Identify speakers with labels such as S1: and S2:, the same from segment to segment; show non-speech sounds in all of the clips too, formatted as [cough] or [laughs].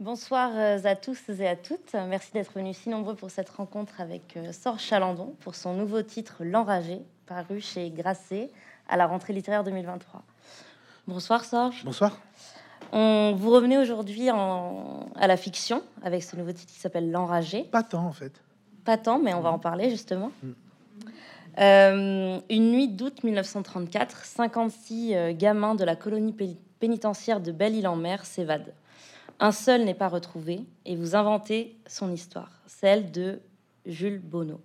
S1: Bonsoir euh, à tous et à toutes. Merci d'être venus si nombreux pour cette rencontre avec euh, Sorge Chalandon pour son nouveau titre L'Enragé, paru chez Grasset à la rentrée littéraire 2023. Bonsoir Sorge.
S2: Bonsoir.
S1: On vous revenez aujourd'hui à la fiction avec ce nouveau titre qui s'appelle L'Enragé.
S2: Pas tant en fait.
S1: Pas tant, mais on va en parler justement. Mm. Euh, une nuit d'août 1934, 56 gamins de la colonie pénitentiaire de Belle-Île-en-Mer s'évadent. Un seul n'est pas retrouvé et vous inventez son histoire, celle de Jules Bonneau.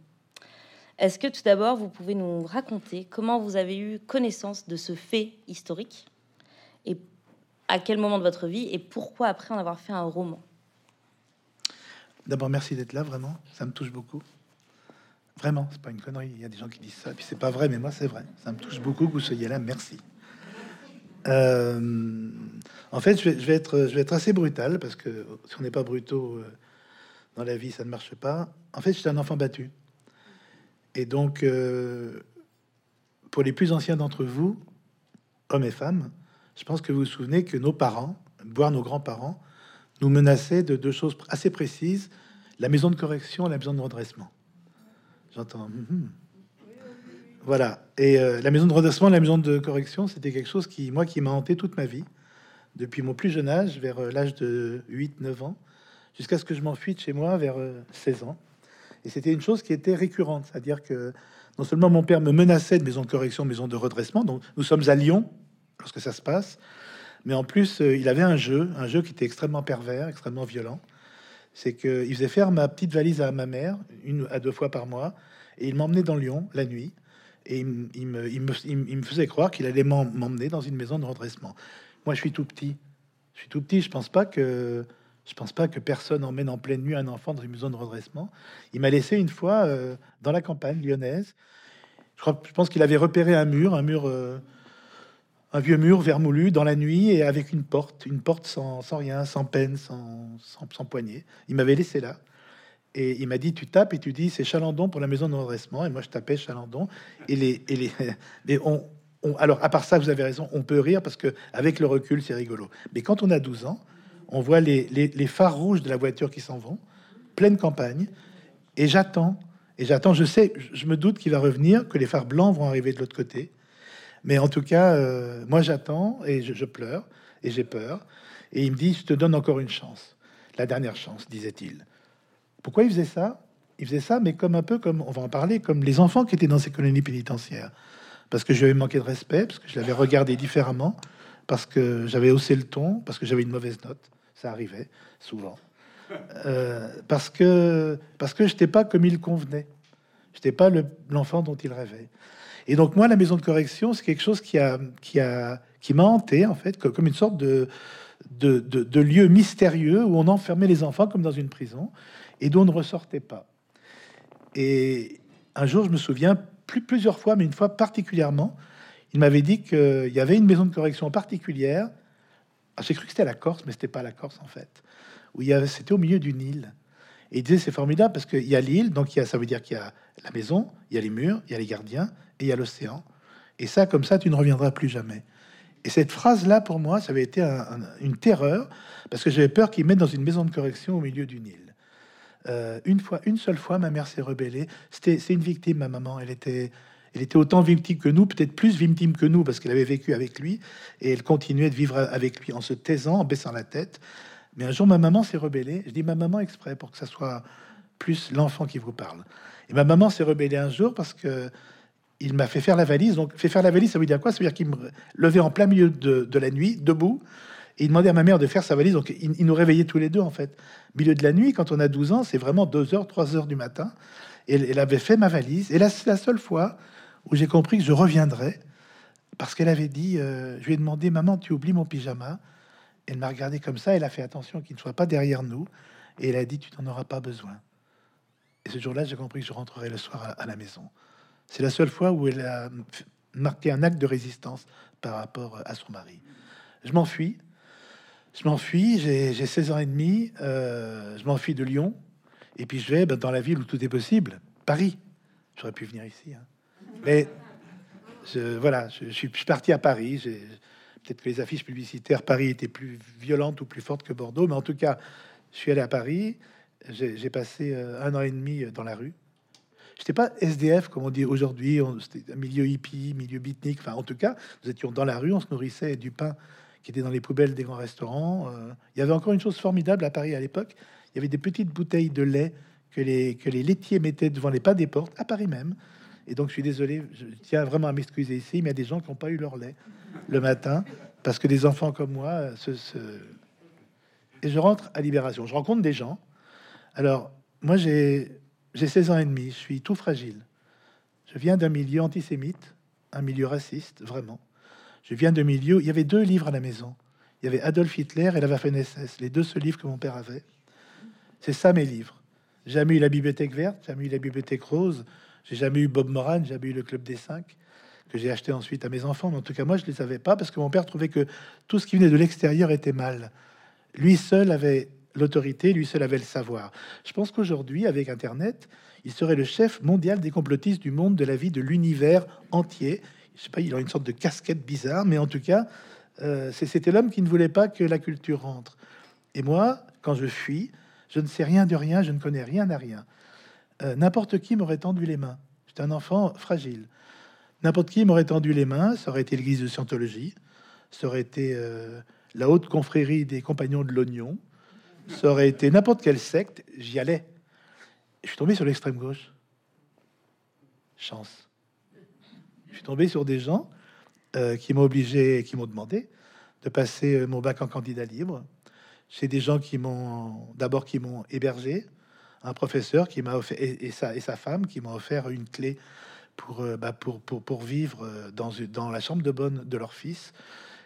S1: Est-ce que tout d'abord, vous pouvez nous raconter comment vous avez eu connaissance de ce fait historique et à quel moment de votre vie et pourquoi après en avoir fait un roman?
S2: D'abord, merci d'être là, vraiment. Ça me touche beaucoup. Vraiment, c'est pas une connerie. Il y a des gens qui disent ça, puis c'est pas vrai, mais moi, c'est vrai. Ça me touche beaucoup que vous soyez là. Merci. Euh, en fait, je vais, être, assez brutal parce que si on n'est pas brutaux euh, dans la vie, ça ne marche pas. En fait, j'étais un enfant battu. Et donc, euh, pour les plus anciens d'entre vous, hommes et femmes, je pense que vous vous souvenez que nos parents, voire nos grands-parents, nous menaçaient de deux choses assez précises la maison de correction et la maison de redressement. J'entends. Hum, hum. Voilà. Et euh, la maison de redressement, la maison de correction, c'était quelque chose qui, moi, qui m'a hanté toute ma vie, depuis mon plus jeune âge, vers euh, l'âge de 8-9 ans, jusqu'à ce que je m'enfuis de chez moi vers 16 euh, ans. Et c'était une chose qui était récurrente, c'est-à-dire que non seulement mon père me menaçait de maison de correction, maison de redressement, donc nous sommes à Lyon lorsque ça se passe, mais en plus, il avait un jeu, un jeu qui était extrêmement pervers, extrêmement violent. C'est qu'il faisait faire ma petite valise à ma mère, une à deux fois par mois, et il m'emmenait dans Lyon la nuit et il, me, faisait croire qu'il allait m'emmener dans une maison de redressement. Moi, je suis tout petit. Je suis tout petit. Je pense pas que je pense pas que personne emmène en pleine nuit un enfant dans une maison de redressement. Il m'a laissé une fois euh, dans la campagne lyonnaise. Je, crois, je pense qu'il avait repéré un mur, un mur, euh, un vieux mur vermoulu dans la nuit et avec une porte, une porte sans, rien, sans peine, sans, sans, sans poignée. Il m'avait laissé là. Et il m'a dit, tu tapes et tu dis, c'est Chalandon pour la maison de redressement. Et moi, je tapais Chalandon. Et les, et les, [laughs] mais on, alors, à part ça, vous avez raison, on peut rire parce que avec le recul, c'est rigolo. Mais quand on a 12 ans, on voit les, les, les phares rouges de la voiture qui s'en vont, pleine campagne, et j'attends, et j'attends, je sais, je me doute qu'il va revenir, que les phares blancs vont arriver de l'autre côté. Mais en tout cas, euh, moi j'attends et je pleure et j'ai peur. Et il me dit, je te donne encore une chance, la dernière chance, disait-il. Pourquoi il faisait ça? Il faisait ça, mais comme un peu comme, on va en parler, comme les enfants qui étaient dans ces colonies pénitentiaires. Parce que je lui manqué de respect, parce que je l'avais regardé différemment, parce que j'avais haussé le ton, parce que j'avais une mauvaise note. Ça arrivait souvent. Euh, parce que parce que j'étais pas comme il convenait. J'étais pas l'enfant dont il rêvait. Et donc moi, la maison de correction, c'est quelque chose qui a qui a qui m'a hanté en fait, comme une sorte de, de de, lieu mystérieux où on enfermait les enfants comme dans une prison et dont on ne ressortait pas. Et un jour, je me souviens, plus, plusieurs fois, mais une fois particulièrement, il m'avait dit qu'il y avait une maison de correction particulière. Ah, j'ai cru que c'était la Corse, mais c'était pas la Corse en fait. Où il c'était au milieu d'une île. Et il disait c'est formidable parce qu'il y a l'île, donc il y a, ça veut dire qu'il y a la maison, il y a les murs, il y a les gardiens et il y a l'océan. Et ça, comme ça, tu ne reviendras plus jamais. Et cette phrase-là, pour moi, ça avait été une terreur parce que j'avais peur qu'ils mettent dans une maison de correction au milieu d'une île. Euh, une fois, une seule fois, ma mère s'est rebellée. C'était, c'est une victime, ma maman. Elle était, elle était autant victime que nous, peut-être plus victime que nous, parce qu'elle avait vécu avec lui et elle continuait de vivre avec lui en se taisant, en baissant la tête. Mais un jour, ma maman s'est rebellée. Je dis ma maman exprès pour que ça soit plus l'enfant qui vous parle. Et ma maman s'est rebellée un jour parce que il m'a fait faire la valise. Donc, fait faire la valise, ça veut dire quoi? Ça veut dire qu'il me levait en plein milieu de, de la nuit, debout, il demandait à ma mère de faire sa valise. Donc, il, nous réveillait tous les deux, en fait. Milieu de la nuit, quand on a 12 ans, c'est vraiment 2 heures, 3 heures du matin. Et elle, avait fait ma valise. Et là, c'est la seule fois où j'ai compris que je reviendrais. Parce qu'elle avait dit, euh, je lui ai demandé, maman, tu oublies mon pyjama? Elle m'a regardé comme ça. Elle a fait attention qu'il ne soit pas derrière nous. Et elle a dit, tu n'en auras pas besoin. Et ce jour-là, j'ai compris que je rentrerai le soir à la maison. C'est la seule fois où elle a marqué un acte de résistance par rapport à son mari. Je m'enfuis. Je m'enfuis, j'ai 16 ans et demi, euh, je m'enfuis de Lyon, et puis je vais ben, dans la ville où tout est possible, Paris. J'aurais pu venir ici. Hein. Mais je, voilà, je, suis parti à Paris. peut-être que les affiches publicitaires Paris étaient plus violentes ou plus fortes que Bordeaux, mais en tout cas, je suis allé à Paris. J'ai passé euh, un an et demi dans la rue. J'étais pas SDF comme on dit aujourd'hui. C'était un milieu hippie, milieu beatnik. Enfin, en tout cas, nous étions dans la rue, on se nourrissait du pain qui était dans les poubelles des grands restaurants. Euh. il y avait encore une chose formidable à Paris à l'époque. Il y avait des petites bouteilles de lait que les, que les laitiers mettaient devant les pas des portes, à Paris même. Et donc, je suis désolé, je tiens vraiment à m'excuser ici, mais il y a des gens qui n'ont pas eu leur lait le matin parce que des enfants comme moi euh. Et je rentre à Libération. Je rencontre des gens. Alors, moi, j'ai 16 ans et demi. Je suis tout fragile. Je viens d'un milieu antisémite, un milieu raciste, vraiment. Je viens d'un milieu. Il y avait deux livres à la maison. Il y avait Adolf Hitler et la Waffen-SS, les deux seuls livres que mon père avait. C'est ça mes livres. J'ai jamais eu la bibliothèque verte, jamais eu la bibliothèque rose, j'ai jamais eu Bob Moran, j'ai jamais eu le Club des Cinq, que j'ai acheté ensuite à mes enfants. Mais en tout cas, moi, je ne les savais pas parce que mon père trouvait que tout ce qui venait de l'extérieur était mal. Lui seul avait l'autorité, lui seul avait le savoir. Je pense qu'aujourd'hui, avec Internet, il serait le chef mondial des complotistes du monde, de la vie, de l'univers entier. Je sais pas, il a une sorte de casquette bizarre, mais en tout cas, euh, c'était l'homme qui ne voulait pas que la culture rentre. Et moi, quand je fuis, je ne sais rien de rien, je ne connais rien à rien. Euh, n'importe qui m'aurait tendu les mains. J'étais un enfant fragile. N'importe qui m'aurait tendu les mains. Ça aurait été l'église de Scientologie. Ça aurait été euh, la haute confrérie des compagnons de l'oignon. Ça aurait été n'importe quelle secte. J'y allais. Je suis tombé sur l'extrême gauche. Chance. Je suis tombé sur des gens euh, qui m'ont obligé, qui m'ont demandé de passer mon bac en candidat libre. C'est des gens qui m'ont d'abord qui m'ont hébergé, un professeur qui m'a offert et, sa, et sa femme qui m'a offert une clé pour, euh, bah, pour, pour, pour, vivre euh, dans, dans la chambre de bonne de leur fils,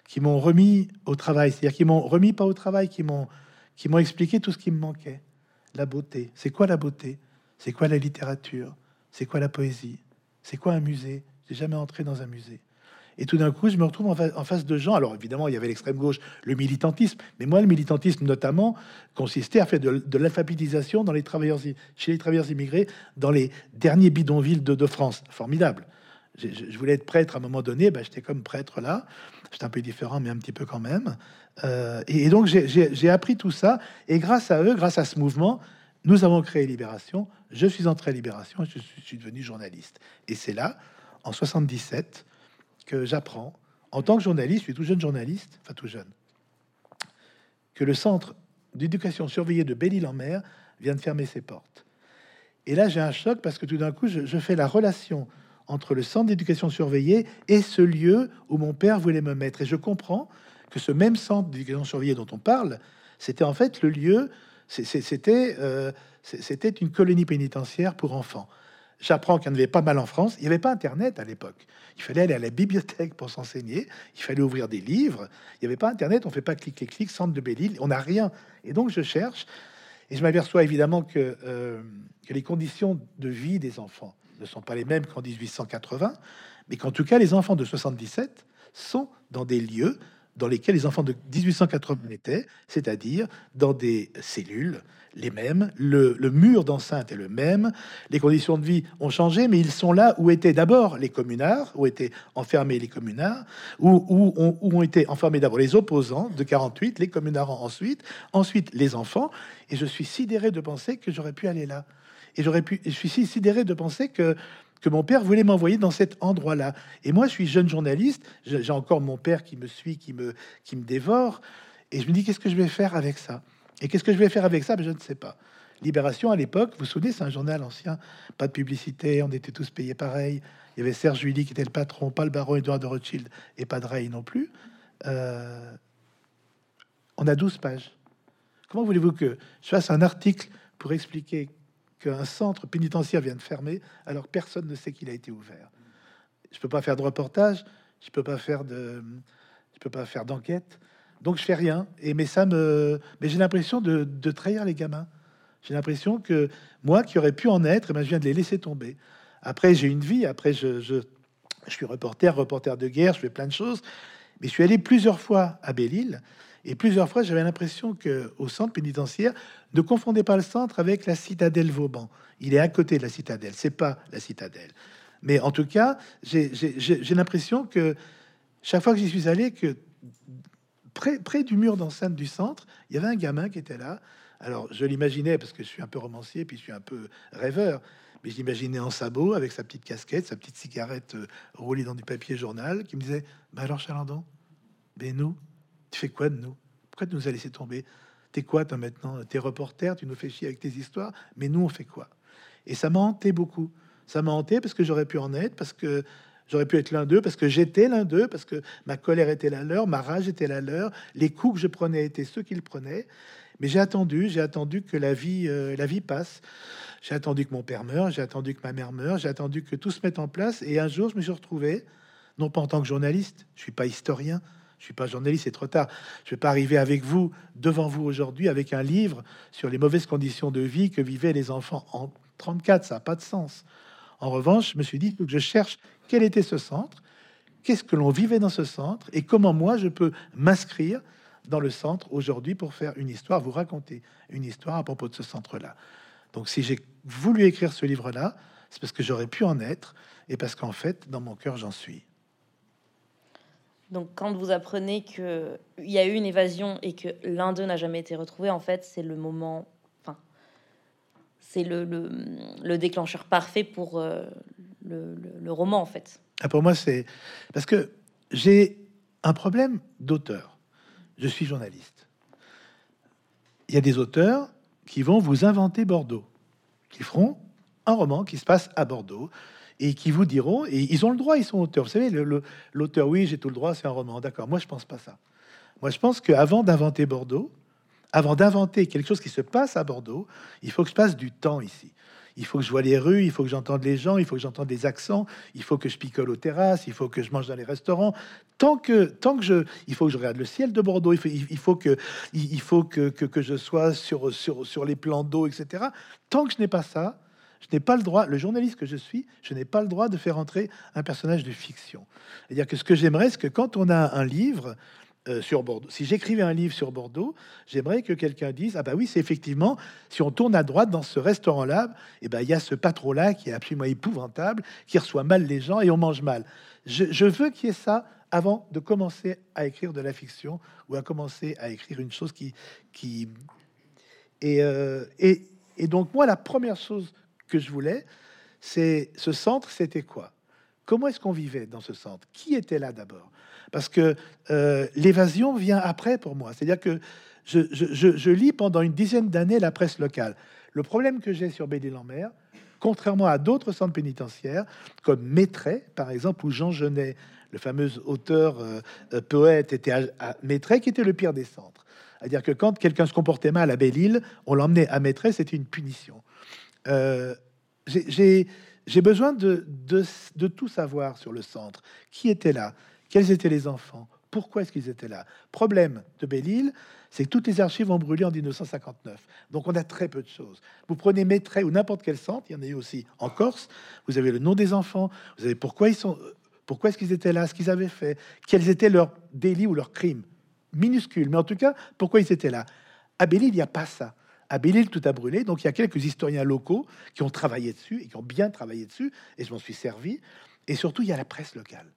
S2: qui m'ont remis au travail, c'est-à-dire qui m'ont remis pas au travail, qui m'ont qui m'ont expliqué tout ce qui me manquait. La beauté, c'est quoi la beauté? C'est quoi la littérature? C'est quoi la poésie? C'est quoi un musée? J'ai jamais entré dans un musée. Et tout d'un coup, je me retrouve en, face de gens. Alors évidemment, il y avait l'extrême gauche, le militantisme. Mais moi, le militantisme, notamment, consistait à faire de, l'alphabétisation dans les travailleurs, chez les travailleurs immigrés dans les derniers bidonvilles de, France. Formidable. Je, voulais être prêtre à un moment donné. Ben, J'étais comme prêtre là. J'étais un peu différent, mais un petit peu quand même. Euh, et, donc, j'ai appris tout ça. Et grâce à eux, grâce à ce mouvement, nous avons créé Libération. Je suis entré à Libération je je suis devenu journaliste. Et c'est là, en 77, que j'apprends, en tant que journaliste, je suis tout jeune journaliste, enfin tout jeune, que le centre d'éducation surveillée de Belle-Île-en-Mer vient de fermer ses portes. Et là, j'ai un choc parce que tout d'un coup, je, fais la relation entre le centre d'éducation surveillée et ce lieu où mon père voulait me mettre. Et je comprends que ce même centre d'éducation surveillée dont on parle, c'était en fait le lieu, euh, c'était une colonie pénitentiaire pour enfants. J'apprends qu'il y en avait pas mal en France. Il n'y avait pas Internet à l'époque. Il fallait aller à la bibliothèque pour s'enseigner. Il fallait ouvrir des livres. Il n'y avait pas Internet. On fait pas clic clic clic centre de Belle-Île. On n'a rien. Et donc je cherche et je m'aperçois évidemment que, euh, que les conditions de vie des enfants ne sont pas les mêmes qu'en 1880, mais qu'en tout cas les enfants de 77 sont dans des lieux dans lesquels les enfants de 1880 étaient, c'est-à-dire dans des cellules les mêmes, le, mur d'enceinte est le même, les conditions de vie ont changé, mais ils sont là où étaient d'abord les communards, où étaient enfermés les communards, où, ont, été enfermés d'abord les opposants de 48, les communards ensuite, ensuite les enfants, et je suis sidéré de penser que j'aurais pu aller là. Et j'aurais pu, je suis sidéré de penser que que mon père voulait m'envoyer dans cet endroit-là. Et moi, je suis jeune journaliste, j'ai encore mon père qui me suit, qui me, qui me dévore, et je me dis, qu'est-ce que je vais faire avec ça? Et qu'est-ce que je vais faire avec ça? Ben, Je ne sais pas. Libération, à l'époque, vous vous souvenez, c'est un journal ancien, pas de publicité, on était tous payés pareil. Il y avait Serge Julie qui était le patron, pas le baron Edouard de Rothschild et pas de Rey non plus. Euh, on a 12 pages. Comment voulez-vous que je fasse un article pour expliquer qu'un centre pénitentiaire vient de fermer alors personne ne sait qu'il a été ouvert Je peux pas faire de reportage, je peux de, je peux pas faire d'enquête. Donc je fais rien. Et mais ça me, mais j'ai l'impression de, trahir les gamins. J'ai l'impression que moi qui aurais pu en être, eh ben, je viens de les laisser tomber. Après j'ai une vie. Après je, je, suis reporter, reporter de guerre. Je fais plein de choses. Mais je suis allé plusieurs fois à Belle-Île. Et plusieurs fois, j'avais l'impression que au centre pénitentiaire, ne confondez pas le centre avec la citadelle Vauban. Il est à côté de la citadelle, c'est pas la citadelle. Mais en tout cas, j'ai l'impression que chaque fois que j'y suis allé, que près, près du mur d'enceinte du centre, il y avait un gamin qui était là. Alors, je l'imaginais parce que je suis un peu romancier, puis je suis un peu rêveur. Mais j'imaginais en sabot, avec sa petite casquette, sa petite cigarette euh, roulée dans du papier journal, qui me disait Bah alors, Chalandon, mais nous, tu fais quoi de nous? Pourquoi tu nous as laissé tomber? T'es quoi, toi, maintenant? T'es reporter, tu nous fais chier avec tes histoires, mais nous, on fait quoi? Et ça m'a hanté beaucoup. Ça m'a hanté parce que j'aurais pu en être, parce que j'aurais pu être l'un d'eux, parce que j'étais l'un d'eux, parce que ma colère était la leur, ma rage était la leur, les coups que je prenais étaient ceux qu'ils prenaient. Mais j'ai attendu, j'ai attendu que la vie, euh, la vie passe. J'ai attendu que mon père meure, j'ai attendu que ma mère meure, j'ai attendu que tout se mette en place. Et un jour, je me suis retrouvé, non pas en tant que journaliste, je suis pas historien, je suis pas journaliste, c'est trop tard. Je vais pas arriver avec vous, devant vous aujourd'hui, avec un livre sur les mauvaises conditions de vie que vivaient les enfants en 34. Ça n'a pas de sens. En revanche, je me suis dit que je cherche quel était ce centre, qu'est-ce que l'on vivait dans ce centre et comment moi je peux m'inscrire dans le centre aujourd'hui pour faire une histoire, vous raconter une histoire à propos de ce centre-là. Donc si j'ai voulu écrire ce livre-là, c'est parce que j'aurais pu en être et parce qu'en fait, dans mon cœur, j'en suis.
S1: Donc quand vous apprenez qu'il y a eu une évasion et que l'un d'eux n'a jamais été retrouvé, en fait, c'est le moment, enfin, c'est le, le, déclencheur parfait pour euh, le, le, roman, en fait.
S2: Ah, pour moi, c'est parce que j'ai un problème d'auteur je suis journaliste. Il y a des auteurs qui vont vous inventer Bordeaux, qui feront un roman qui se passe à Bordeaux et qui vous diront, et ils ont le droit, ils sont auteurs. Vous savez, l'auteur, oui, j'ai tout le droit, c'est un roman. D'accord, moi je pense pas ça. Moi je pense qu'avant d'inventer Bordeaux, avant d'inventer quelque chose qui se passe à Bordeaux, il faut que je passe du temps ici il faut que je vois les rues, il faut que j'entende les gens, il faut que j'entende les accents, il faut que je picole aux terrasses, il faut que je mange dans les restaurants. Tant que, tant que je, il faut que je regarde le ciel de Bordeaux, il faut, il faut que, il faut que, que, que je sois sur, sur, sur les plans d'eau, etc. Tant que je n'ai pas ça, je n'ai pas le droit, le journaliste que je suis, je n'ai pas le droit de faire entrer un personnage de fiction. C'est-à-dire que ce que j'aimerais, c'est que quand on a un livre, euh, sur Bordeaux. Si j'écrivais un livre sur Bordeaux, j'aimerais que quelqu'un dise ah bah oui c'est effectivement si on tourne à droite dans ce restaurant là, et eh ben il y a ce patron là qui est absolument épouvantable, qui reçoit mal les gens et on mange mal. Je, veux qu'il y ait ça avant de commencer à écrire de la fiction ou à commencer à écrire une chose qui qui et, euh, donc moi la première chose que je voulais c'est ce centre c'était quoi? Comment est-ce qu'on vivait dans ce centre? Qui était là d'abord? Parce que euh, l'évasion vient après pour moi. C'est-à-dire que je, lis pendant une dizaine d'années la presse locale. Le problème que j'ai sur Belle-Île-en-Mer, contrairement à d'autres centres pénitentiaires, comme Maitret, par exemple, où Jean Genet, le fameux auteur euh, euh, poète, était à, à qui était le pire des centres. C'est-à-dire que quand quelqu'un se comportait mal à Belle-Île, on l'emmenait à Maitret, c'était une punition. J'ai besoin de, tout savoir sur le centre. Qui était là? Quels étaient les enfants? Pourquoi est-ce qu'ils étaient là? Problème de Belle-Île, c'est que toutes les archives ont brûlé en 1959. Donc on a très peu de choses. Vous prenez Maitret ou n'importe quel centre, il y en a eu aussi en Corse, vous avez le nom des enfants, vous avez pourquoi ils sont... Pourquoi est-ce qu'ils étaient là, ce qu'ils avaient fait, quels étaient leurs délits ou leurs crimes minuscules, mais en tout cas, pourquoi ils étaient là? À Belle-Île, il n'y a pas ça. À Belle-Île, tout a brûlé. Donc, il y a quelques historiens locaux qui ont travaillé dessus et qui ont bien travaillé dessus, et je m'en suis servi. Et surtout, il y a la presse locale.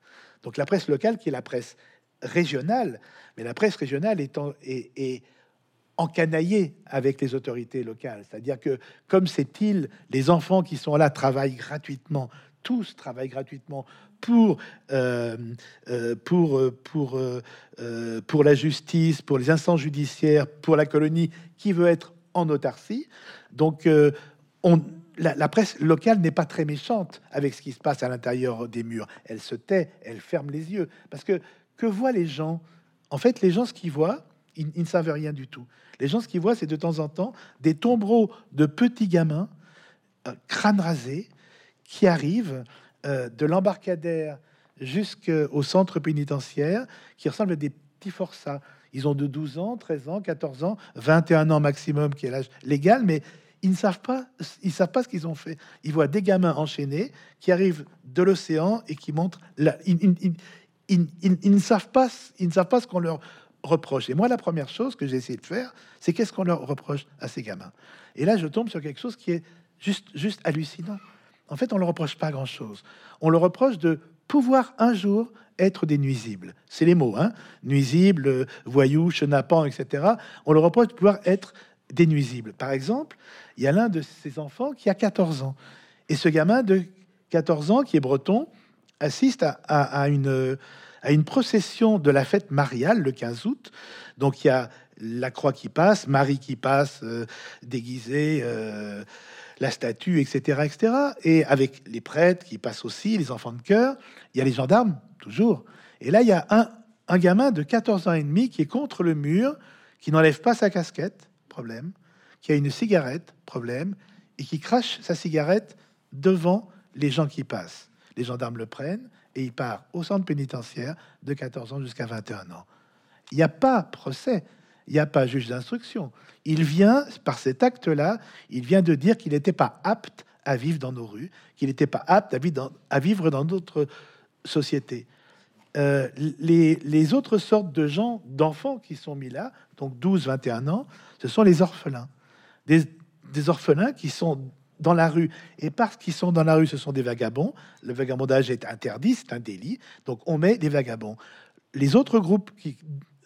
S2: Donc la presse locale qui est la presse régionale, mais la presse régionale étant est, encanaillée avec les autorités locales. C'est-à-dire que comme cette île, les enfants qui sont là travaillent gratuitement, tous travaillent gratuitement pour, euh, euh, pour, euh, pour la justice, pour les instances judiciaires, pour la colonie qui veut être en autarcie. Donc on, la, presse locale n'est pas très méchante avec ce qui se passe à l'intérieur des murs. Elle se tait, elle ferme les yeux. Parce que que voient les gens? En fait, les gens, ce qu'ils voient, ils, ne savent rien du tout. Les gens, ce qu'ils voient, c'est de temps en temps des tombereaux de petits gamins, euh, crâne rasé, qui arrivent euh, de l'embarcadère jusqu'au centre pénitentiaire, qui ressemblent à des petits forçats. Ils ont de 12 ans, 13 ans, 14 ans, 21 ans maximum, qui est l'âge légal, mais ils ne savent pas, ils savent pas ce qu'ils ont fait. Ils voient des gamins enchaînés qui arrivent de l'océan et qui montrent. La, ils, ne savent pas, ils ne savent pas ce qu'on leur reproche. Et moi, la première chose que j'ai essayé de faire, c'est qu'est-ce qu'on leur reproche à ces gamins. Et là, je tombe sur quelque chose qui est juste, juste hallucinant. En fait, on ne leur reproche pas grand-chose. On leur reproche de pouvoir un jour être des. C'est les mots, hein nuisibles, voyous, chenapans, etc. On leur reproche de pouvoir être des. Par exemple, il y a l'un de ces enfants qui a 14 ans. Et ce gamin de 14 ans, qui est breton, assiste à, une, à une procession de la fête mariale le 15 août. Donc il y a la croix qui passe, Marie qui passe, euh, déguisée, euh, la statue, etc., etc. Et avec les prêtres qui passent aussi, les enfants de cœur, il y a les gendarmes, toujours. Et là, il y a un, un gamin de 14 ans et demi qui est contre le mur, qui n'enlève pas sa casquette, problème, qui a une cigarette, problème, et qui crache sa cigarette devant les gens qui passent. Les gendarmes le prennent et il part au centre pénitentiaire de 14 ans jusqu'à 21 ans. Il n'y a pas procès, il n'y a pas juge d'instruction. Il vient, par cet acte-là, il vient de dire qu'il n'était pas apte à vivre dans nos rues, qu'il n'était pas apte à vivre dans d'autres sociétés. Euh, les, autres sortes de gens, d'enfants qui sont mis là, donc 12, 21 ans, ce sont les orphelins. Des orphelins qui sont dans la rue. Et parce qu'ils sont dans la rue, ce sont des vagabonds. Le vagabondage est interdit, c'est un délit. Donc on met des vagabonds. Les autres groupes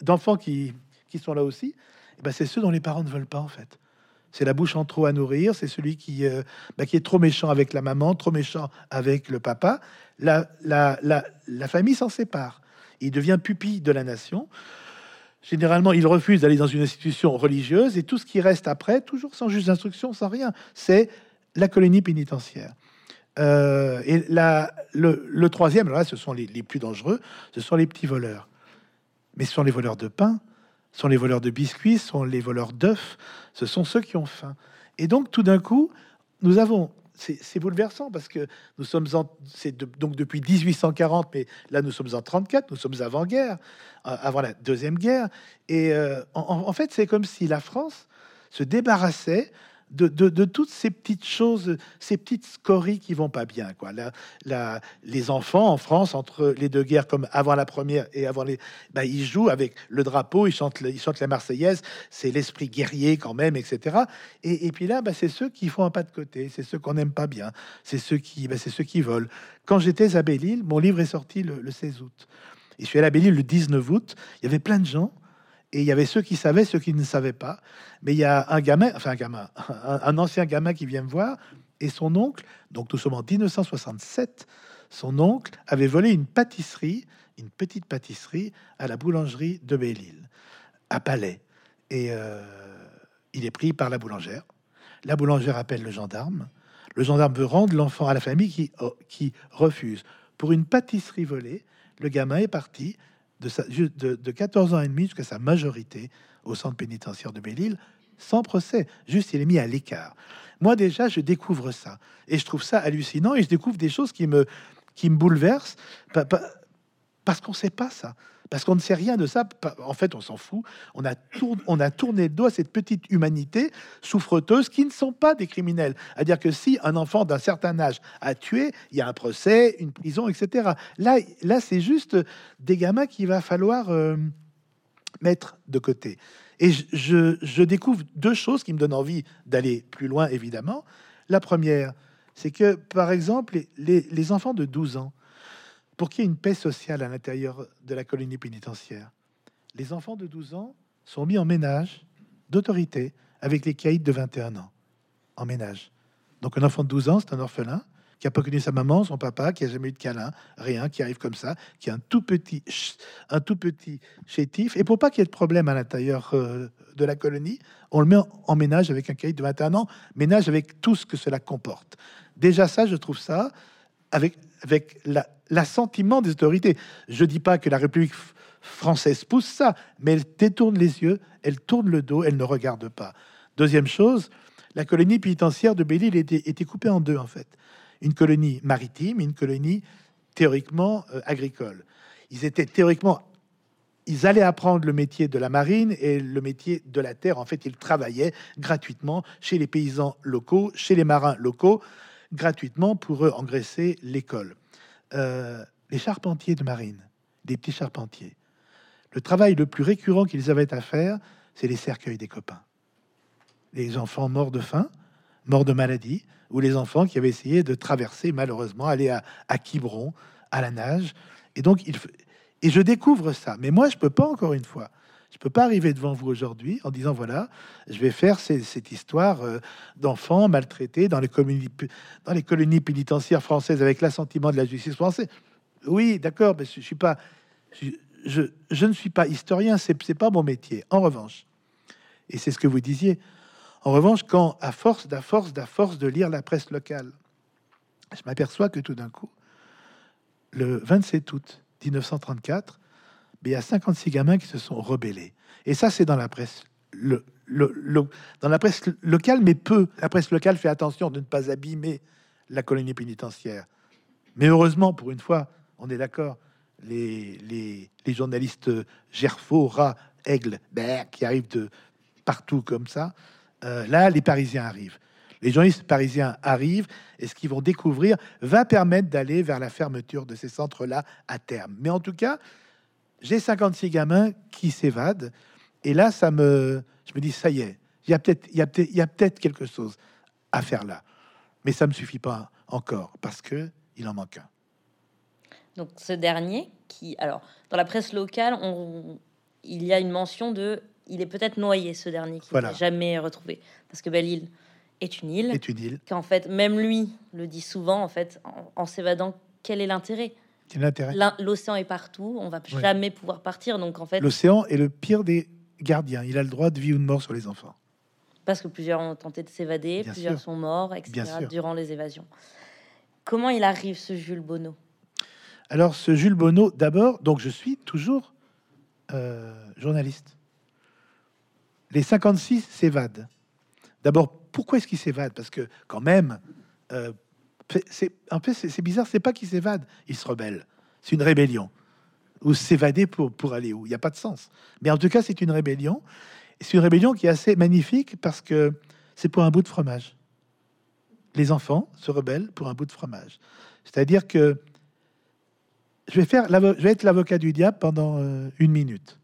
S2: d'enfants qui, qui, sont là aussi, eh ben c'est ceux dont les parents ne veulent pas en fait. C'est la bouche en trop à nourrir, c'est celui qui, euh, bah, qui est trop méchant avec la maman, trop méchant avec le papa. La, la, la, la famille s'en sépare. Il devient pupille de la nation. Généralement, il refuse d'aller dans une institution religieuse et tout ce qui reste après, toujours sans juge d'instruction, sans rien, c'est la colonie pénitentiaire. Euh, et la, le, troisième, là, ce sont les, plus dangereux, ce sont les petits voleurs. Mais ce sont les voleurs de pain, ce sont les voleurs de biscuits, ce sont les voleurs d'œufs, ce sont ceux qui ont faim. Et donc, tout d'un coup, nous avons c'est bouleversant parce que nous sommes en, c'est donc depuis 1840, mais là nous sommes en 34, nous sommes avant-guerre, euh, avant la deuxième guerre, et euh, en, fait c'est comme si la France se débarrassait de, toutes ces petites choses, ces petites scories qui vont pas bien. Quoi. La, les enfants en France, entre les deux guerres, comme avant la première et avant les... Bah, ils jouent avec le drapeau, ils chantent, ils chantent la Marseillaise, c'est l'esprit guerrier quand même, etc. Et, puis là, bah, c'est ceux qui font un pas de côté, c'est ceux qu'on n'aime pas bien, c'est ceux, qui, bah, c'est ceux qui volent. Quand j'étais à Belle-Île, mon livre est sorti le, le 16 août. Et je suis allé à Belle-Île le 19 août, il y avait plein de gens et il y avait ceux qui savaient, ceux qui ne savaient pas. Mais il y a un gamin, enfin un gamin, un, ancien gamin qui vient me voir, et son oncle, donc nous sommes en 1967, son oncle avait volé une pâtisserie, une petite pâtisserie, à la boulangerie de Belle-Île, à Palais. Et euh, il est pris par la boulangère. La boulangère appelle le gendarme. Le gendarme veut rendre l'enfant à la famille qui, oh, qui refuse. Pour une pâtisserie volée, le gamin est parti de, de, 14 ans et demi jusqu'à sa majorité au centre pénitentiaire de Belle-Île, sans procès. Juste, il est mis à l'écart. Moi, déjà, je découvre ça. Et je trouve ça hallucinant. Et je découvre des choses qui me, qui me bouleversent. Parce qu'on ne sait pas ça. Parce qu'on ne sait rien de ça. En fait, on s'en fout. On a, tourné, le dos à cette petite humanité souffreteuse qui ne sont pas des criminels. À dire que si un enfant d'un certain âge a tué, il y a un procès, une prison, etc. Là, là c'est juste des gamins qu'il va falloir euh, mettre de côté. Et je, découvre deux choses qui me donnent envie d'aller plus loin, évidemment. La première, c'est que, par exemple, les enfants de 12 ans, pour qu'il y ait une paix sociale à l'intérieur de la colonie pénitentiaire. Les enfants de 12 ans sont mis en ménage d'autorité avec les caïds de 21 ans. En ménage. Donc un enfant de 12 ans, c'est un orphelin qui a pas connu sa maman, son papa, qui a jamais eu de câlin, rien, qui arrive comme ça, qui a un tout petit, un tout petit chétif. Et pour pas qu'il y ait de problème à l'intérieur euh, de la colonie, on le met en, ménage avec un caïd de 21 ans, ménage avec tout ce que cela comporte. Déjà ça, je trouve ça, avec, avec l'assentiment des autorités. Je ne dis pas que la République française pousse ça, mais elle détourne les yeux, elle tourne le dos, elle ne regarde pas. Deuxième chose, la colonie pénitentiaire de Belle-Île était, coupée en deux, en fait. Une colonie maritime et une colonie théoriquement euh, agricole. Ils étaient théoriquement... Ils allaient apprendre le métier de la marine et le métier de la terre. En fait, ils travaillaient gratuitement chez les paysans locaux, chez les marins locaux gratuitement pour eux engraisser l'école. Euh, les charpentiers de marine, des petits charpentiers. Le travail le plus récurrent qu'ils avaient à faire, c'est les cercueils des copains. Les enfants morts de faim, morts de maladie, ou les enfants qui avaient essayé de traverser, malheureusement, aller à, à Quiberon, à la nage. Et donc, il, et je découvre ça. Mais moi, je peux pas, encore une fois, je peux pas arriver devant vous aujourd'hui en disant voilà, je vais faire cette histoire euh, d'enfants maltraités dans les, colonies, pénitentiaires françaises avec l'assentiment de la justice française. Oui, d'accord, mais je, ne suis pas historien, c'est c'est pas mon métier. En revanche, et c'est ce que vous disiez. En revanche, quand à force, d'à force, d'à force de lire la presse locale, je m'aperçois que tout d'un coup, le 27 août 1934, il y a 56 gamins qui se sont rebellés. Et ça, c'est dans la presse. Le, dans la presse locale, mais peu. La presse locale fait attention de ne pas abîmer la colonie pénitentiaire. Mais heureusement, pour une fois, on est d'accord, les, journalistes Gerfaux, Rat, Aigle, qui arrivent de partout comme ça, euh, là, les Parisiens arrivent. Les journalistes parisiens arrivent et ce qu'ils vont découvrir va permettre d'aller vers la fermeture de ces centres-là à terme. Mais en tout cas, j'ai 56 gamins qui s'évadent et là, ça me, je me dis, ça y est, il y a peut-être, il y a peut-être, il y a peut-être quelque chose à faire là. Mais ça me suffit pas encore parce que il en manque un.
S1: Donc ce dernier, qui, alors, dans la presse locale, on, il y a une mention de, il est peut-être noyé, ce dernier, qui n'est jamais retrouvé, parce que Belle-Île est une île.
S2: Est une île.
S1: Qu'en fait, même lui le dit souvent, en fait, en, s'évadant, quel est l'intérêt? L'océan est partout, on va jamais pouvoir partir. Donc en fait,
S2: l'océan est le pire des gardiens. Il a le droit de vie ou de mort sur les enfants.
S1: Parce que plusieurs ont tenté de s'évader, plusieurs sont morts, etc. Durant les évasions. Comment il arrive ce Jules Bonneau?
S2: Alors ce Jules Bonneau, d'abord, donc je suis toujours euh, journaliste. Les 56 s'évadent. D'abord, pourquoi est-ce qu'ils s'évadent Parce que quand même, euh, c'est un peu c'est bizarre. C'est pas qu'ils s'évadent, ils se rebellent. C'est une rébellion. Ou s'évader pour aller où Il n'y a pas de sens. Mais en tout cas, c'est une rébellion. C'est une rébellion qui est assez magnifique parce que c'est pour un bout de fromage. Les enfants se rebellent pour un bout de fromage. C'est-à-dire que je vais faire, je vais être l'avocat du diable pendant euh, une minute.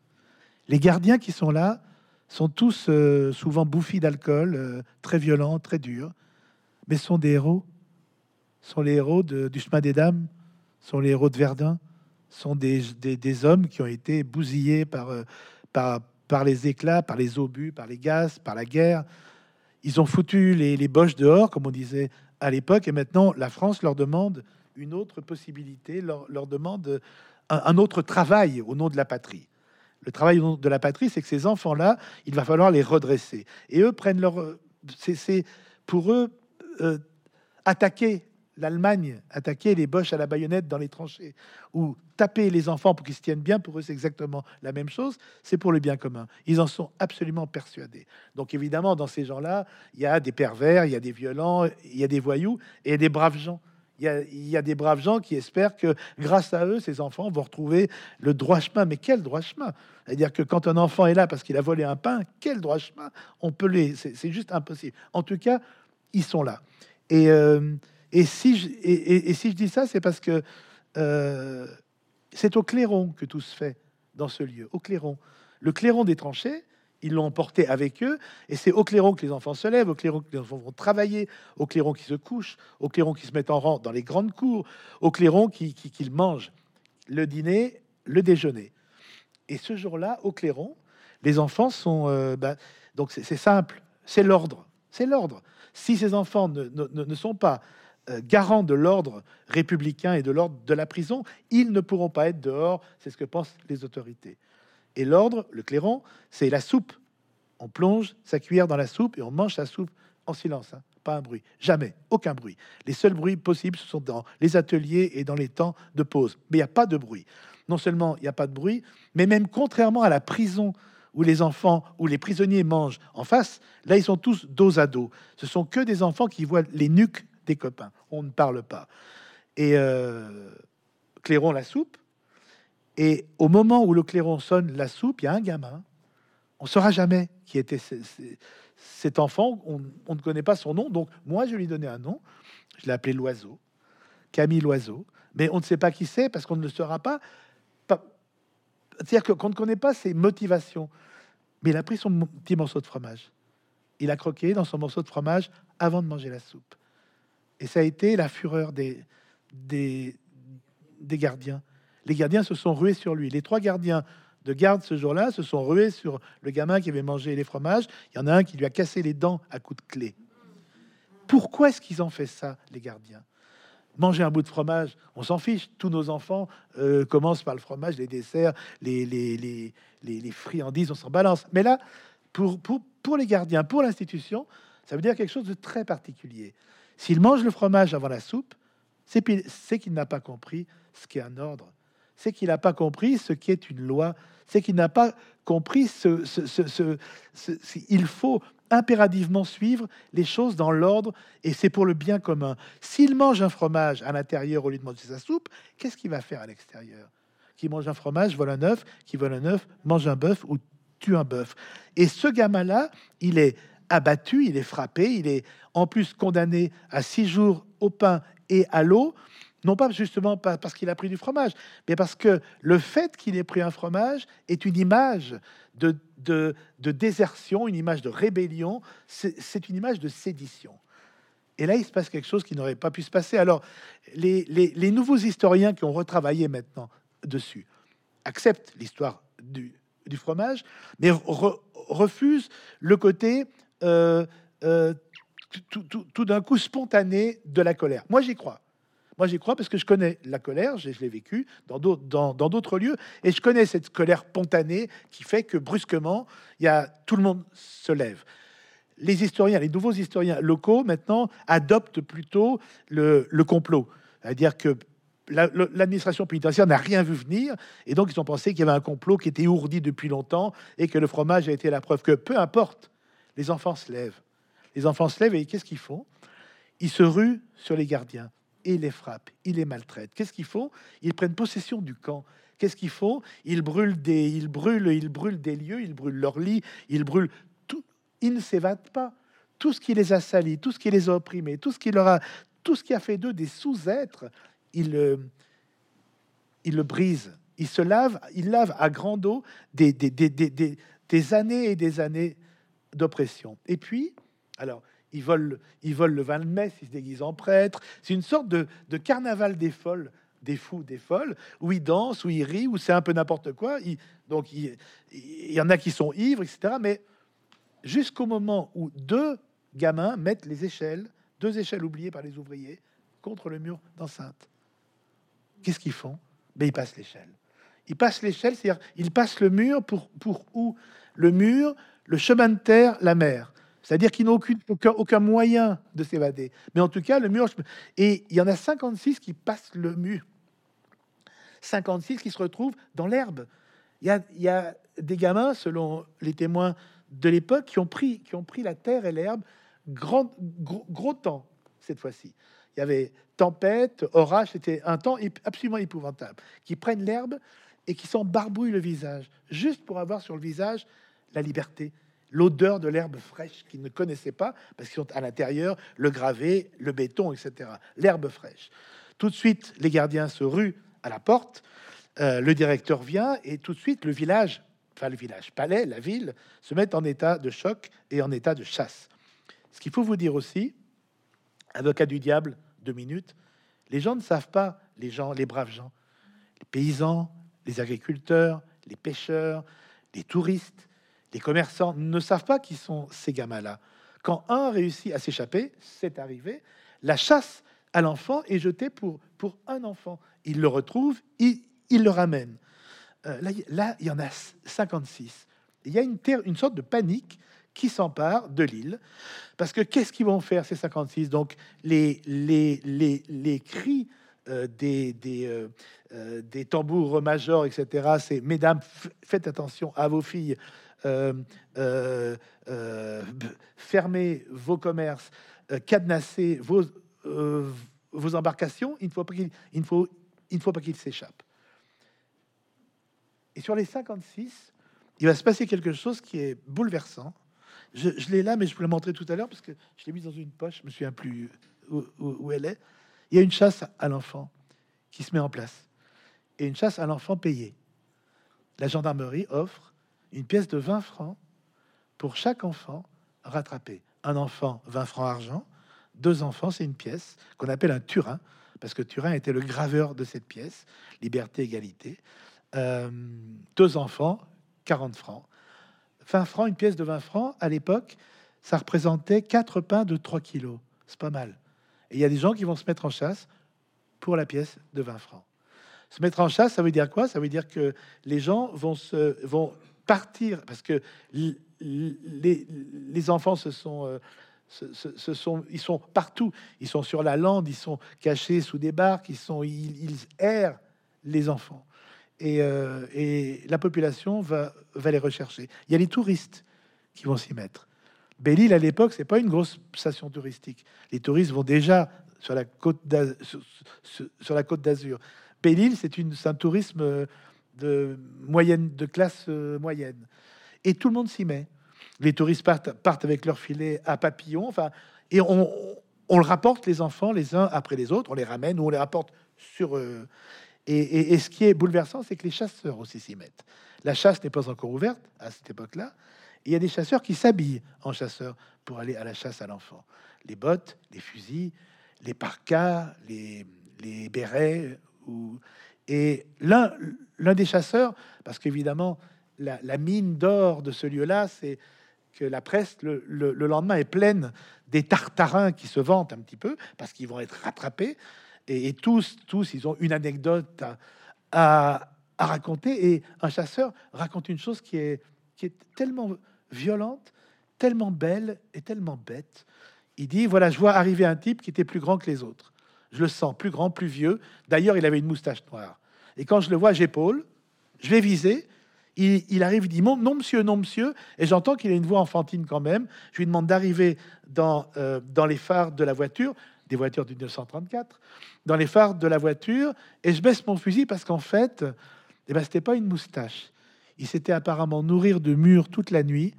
S2: Les gardiens qui sont là sont tous euh, souvent bouffis d'alcool, euh, très violents, très durs, mais sont des héros. Sont les héros du chemin des dames, sont les héros de Verdun, sont des, hommes qui ont été bousillés par, euh, par, par les éclats, par les obus, par les gaz, par la guerre. Ils ont foutu les, boches dehors, comme on disait à l'époque, et maintenant la France leur demande une autre possibilité, leur, demande un autre travail au nom de la patrie le travail de la patrie, c'est que ces enfants-là, il va falloir les redresser. Et eux prennent leur... C'est pour eux euh, attaquer l'Allemagne, attaquer les Boches à la baïonnette dans les tranchées, ou taper les enfants pour qu'ils se tiennent bien, pour eux c'est exactement la même chose, c'est pour le bien commun. Ils en sont absolument persuadés. Donc évidemment, dans ces gens-là, il y a des pervers, il y a des violents, il y a des voyous et des braves gens il y, a, des braves gens qui espèrent que grâce à eux, ces enfants vont retrouver le droit chemin. Mais quel droit chemin? C'est-à-dire que quand un enfant est là parce qu'il a volé un pain, quel droit chemin? On peut les. C'est juste impossible. En tout cas, ils sont là. Et, euh, et, si, je, dis ça, c'est parce que euh, c'est au clairon que tout se fait dans ce lieu, au clairon. Le clairon des tranchées, ils l'ont emporté avec eux. Et c'est au clairon que les enfants se lèvent, au clairon que les enfants vont travailler, au clairon qui se couchent, au clairon qui se mettent en rang dans les grandes cours, au clairon qui, qui, mangent le dîner, le déjeuner. Et ce jour-là, au clairon, les enfants sont... Euh, bah, donc c'est simple, c'est l'ordre. C'est l'ordre. Si ces enfants ne, ne, sont pas euh, garants de l'ordre républicain et de l'ordre de la prison, ils ne pourront pas être dehors. C'est ce que pensent les autorités. Et l'ordre, le clairon, c'est la soupe. On plonge sa cuillère dans la soupe et on mange sa soupe en silence. Hein. Pas un bruit. Jamais. Aucun bruit. Les seuls bruits possibles, ce sont dans les ateliers et dans les temps de pause. Mais il n'y a pas de bruit. Non seulement il n'y a pas de bruit, mais même contrairement à la prison où les enfants, où les prisonniers mangent en face, là, ils sont tous dos à dos. Ce sont que des enfants qui voient les nuques des copains. On ne parle pas. Et euh, clairon la soupe, et au moment où le clairon sonne la soupe, il y a un gamin. On ne saura jamais qui était cet enfant. On, ne connaît pas son nom. Donc, moi, je lui ai donné un nom. Je l'ai appelé l'oiseau, Camille l'oiseau. Mais on ne sait pas qui c'est parce qu'on ne le saura pas. C'est-à-dire qu'on ne connaît pas ses motivations. Mais il a pris son petit morceau de fromage. Il a croqué dans son morceau de fromage avant de manger la soupe. Et ça a été la fureur des, gardiens. Les gardiens se sont rués sur lui. Les trois gardiens de garde ce jour-là se sont rués sur le gamin qui avait mangé les fromages. Il y en a un qui lui a cassé les dents à coups de clé. Pourquoi est-ce qu'ils ont fait ça, les gardiens? Manger un bout de fromage, on s'en fiche. Tous nos enfants euh, commencent par le fromage, les desserts, les, friandises, on s'en balance. Mais là, pour les gardiens, pour l'institution, ça veut dire quelque chose de très particulier. S'il mange le fromage avant la soupe, c'est qu'il n'a pas compris ce qu'est un ordre, c'est qu'il n'a pas compris ce qu'est une loi, c'est qu'il n'a pas compris ce, il faut impérativement suivre les choses dans l'ordre et c'est pour le bien commun. S'il mange un fromage à l'intérieur au lieu de manger sa soupe, qu'est-ce qu'il va faire à l'extérieur? Qui mange un fromage, vole un œuf, qui vole un œuf, mange un bœuf ou tue un bœuf. Et ce gamin-là, il est abattu, il est frappé, il est en plus condamné à six jours au pain et à l'eau, non pas justement parce qu'il a pris du fromage, mais parce que le fait qu'il ait pris un fromage est une image de, de, désertion, une image de rébellion, c'est une image de sédition. Et là, il se passe quelque chose qui n'aurait pas pu se passer. Alors, les, nouveaux historiens qui ont retravaillé maintenant dessus acceptent l'histoire du, fromage, mais refusent le côté euh, euh, tout, d'un coup spontané de la colère. Moi, j'y crois. Moi, j'y crois parce que je connais la colère, je, l'ai vécu dans d'autres, dans, d'autres lieux, et je connais cette colère spontanée qui fait que brusquement, il y a, tout le monde se lève. Les historiens, les nouveaux historiens locaux, maintenant, adoptent plutôt le, complot. C'est-à-dire que l'administration pénitentiaire n'a rien vu venir, et donc ils ont pensé qu'il y avait un complot qui était ourdi depuis longtemps, et que le fromage a été la preuve que, peu importe, les enfants se lèvent. Les enfants se lèvent et qu'est-ce qu'ils font? Ils se ruent sur les gardiens et les frappent, ils les maltraitent. Qu'est-ce qu'ils font? Ils prennent possession du camp. Qu'est-ce qu'ils font? Ils brûlent des, ils brûlent, ils brûlent des lieux, ils brûlent leurs lits, ils brûlent tout. Ils ne s'évadent pas. Tout ce qui les a salis, tout ce qui les a opprimés, tout ce qui leur a, tout ce qui a fait d'eux des sous-êtres, ils, ils le brisent. Ils se lavent, ils lavent à grande eau des, des, des, des, des années et des années d'oppression. Et puis, alors, ils volent, ils volent le vin de messe, ils se déguisent en prêtre. C'est une sorte de, carnaval des folles, des fous, des folles, où ils dansent, où ils rient, où c'est un peu n'importe quoi. donc, il, y en a qui sont ivres, etc. Mais jusqu'au moment où deux gamins mettent les échelles, deux échelles oubliées par les ouvriers, contre le mur d'enceinte. Qu'est-ce qu'ils font? Ben, Ils passent l'échelle. Ils passent l'échelle, c'est-à-dire ils passent le mur pour, pour où? Le mur, le chemin de terre, la mer. C'est-à-dire qu'ils n'ont aucun, moyen de s'évader. Mais en tout cas, le mur... Et il y en a 56 qui passent le mur. 56 qui se retrouvent dans l'herbe. Il y, a, des gamins, selon les témoins de l'époque, qui, ont pris, qui ont pris la terre et l'herbe grand, gros, temps, cette fois-ci. Il y avait tempête, orage, c'était un temps absolument épouvantable. Qui prennent l'herbe et qui s'en barbouillent le visage, juste pour avoir sur le visage la liberté, l'odeur de l'herbe fraîche qu'ils ne connaissaient pas, parce qu'ils sont à l'intérieur, le gravé, le béton, etc. L'herbe fraîche. Tout de suite, les gardiens se ruent à la porte, euh, le directeur vient, et tout de suite, le village, enfin le village, palais, la ville, se met en état de choc et en état de chasse. Ce qu'il faut vous dire aussi, avocat du diable, deux minutes, les gens ne savent pas, les gens, les braves gens, les paysans, les agriculteurs, les pêcheurs, les touristes, les commerçants ne savent pas qui sont ces gamins-là. Quand un réussit à s'échapper, c'est arrivé, la chasse à l'enfant est jetée pour, pour un enfant. Il le retrouve, il, il le ramène. Euh, là, il y en a 56. Il y a une, une sorte de panique qui s'empare de l'île. Parce que qu'est-ce qu'ils vont faire, ces 56 Donc, les, les, les, les cris euh, des, des, euh, des tambours majors, etc., c'est Mesdames, faites attention à vos filles, fermer vos commerces, cadenasser vos, vos embarcations, il ne faut pas qu'il il faut, il faut pas qu'il s'échappe. Et sur les 56, il va se passer quelque chose qui est bouleversant. Je, l'ai là, mais je vous le montrer tout à l'heure parce que je l'ai mis dans une poche. Je me souviens plus où, elle est. Il y a une chasse à l'enfant qui se met en place et une chasse à l'enfant payée. La gendarmerie offre une pièce de 20 francs pour chaque enfant rattrapé. Un enfant, 20 francs argent. Deux enfants, c'est une pièce qu'on appelle un turin, parce que Turin était le graveur de cette pièce, Liberté, Égalité. Euh, deux enfants, 40 francs. 20 francs, une pièce de 20 francs, à l'époque, ça représentait quatre pains de 3 kilos. C'est pas mal. Et il y a des gens qui vont se mettre en chasse pour la pièce de 20 francs. Se mettre en chasse, ça veut dire quoi? Ça veut dire que les gens vont, se, vont partir, parce que les, enfants se sont... Euh, sont, ils sont partout. Ils sont sur la lande, ils sont cachés sous des barques, ils, sont, ils, errent les enfants. Et, euh, et, la population va, va les rechercher. Il y a les touristes qui vont s'y mettre. Belle-Île, à l'époque, c'est pas une grosse station touristique. Les touristes vont déjà sur la côte d'Azur. Belle-Île, c'est un tourisme de moyenne, de classe euh, moyenne, et tout le monde s'y met. Les touristes partent, partent avec leur filet à papillon, enfin, et on, on, le rapporte les enfants les uns après les autres, on les ramène ou on les rapporte sur eux. Et, et, ce qui est bouleversant, c'est que les chasseurs aussi s'y mettent. La chasse n'est pas encore ouverte à cette époque-là, il y a des chasseurs qui s'habillent en chasseurs pour aller à la chasse à l'enfant. Les bottes, les fusils, les parkas, les, les bérets. Ou... Et l'un, des chasseurs, parce qu'évidemment, la, mine d'or de ce lieu-là, c'est que la presse, le, le, lendemain, est pleine des tartarins qui se vantent un petit peu, parce qu'ils vont être rattrapés. Et, tous, tous, ils ont une anecdote à, raconter. Et un chasseur raconte une chose qui est, qui est tellement violente, tellement belle et tellement bête. Il dit, voilà, je vois arriver un type qui était plus grand que les autres. Je le sens plus grand, plus vieux. D'ailleurs, il avait une moustache noire. Et quand je le vois, j'épaule, je vais viser. Il, arrive, il dit non, monsieur, non, monsieur. Et j'entends qu'il a une voix enfantine quand même. Je lui demande d'arriver dans, euh, dans les phares de la voiture, des voitures du 1934, dans les phares de la voiture. Et je baisse mon fusil parce qu'en fait, eh ben, c'était pas une moustache. Il s'était apparemment nourrir de mûres toute la nuit.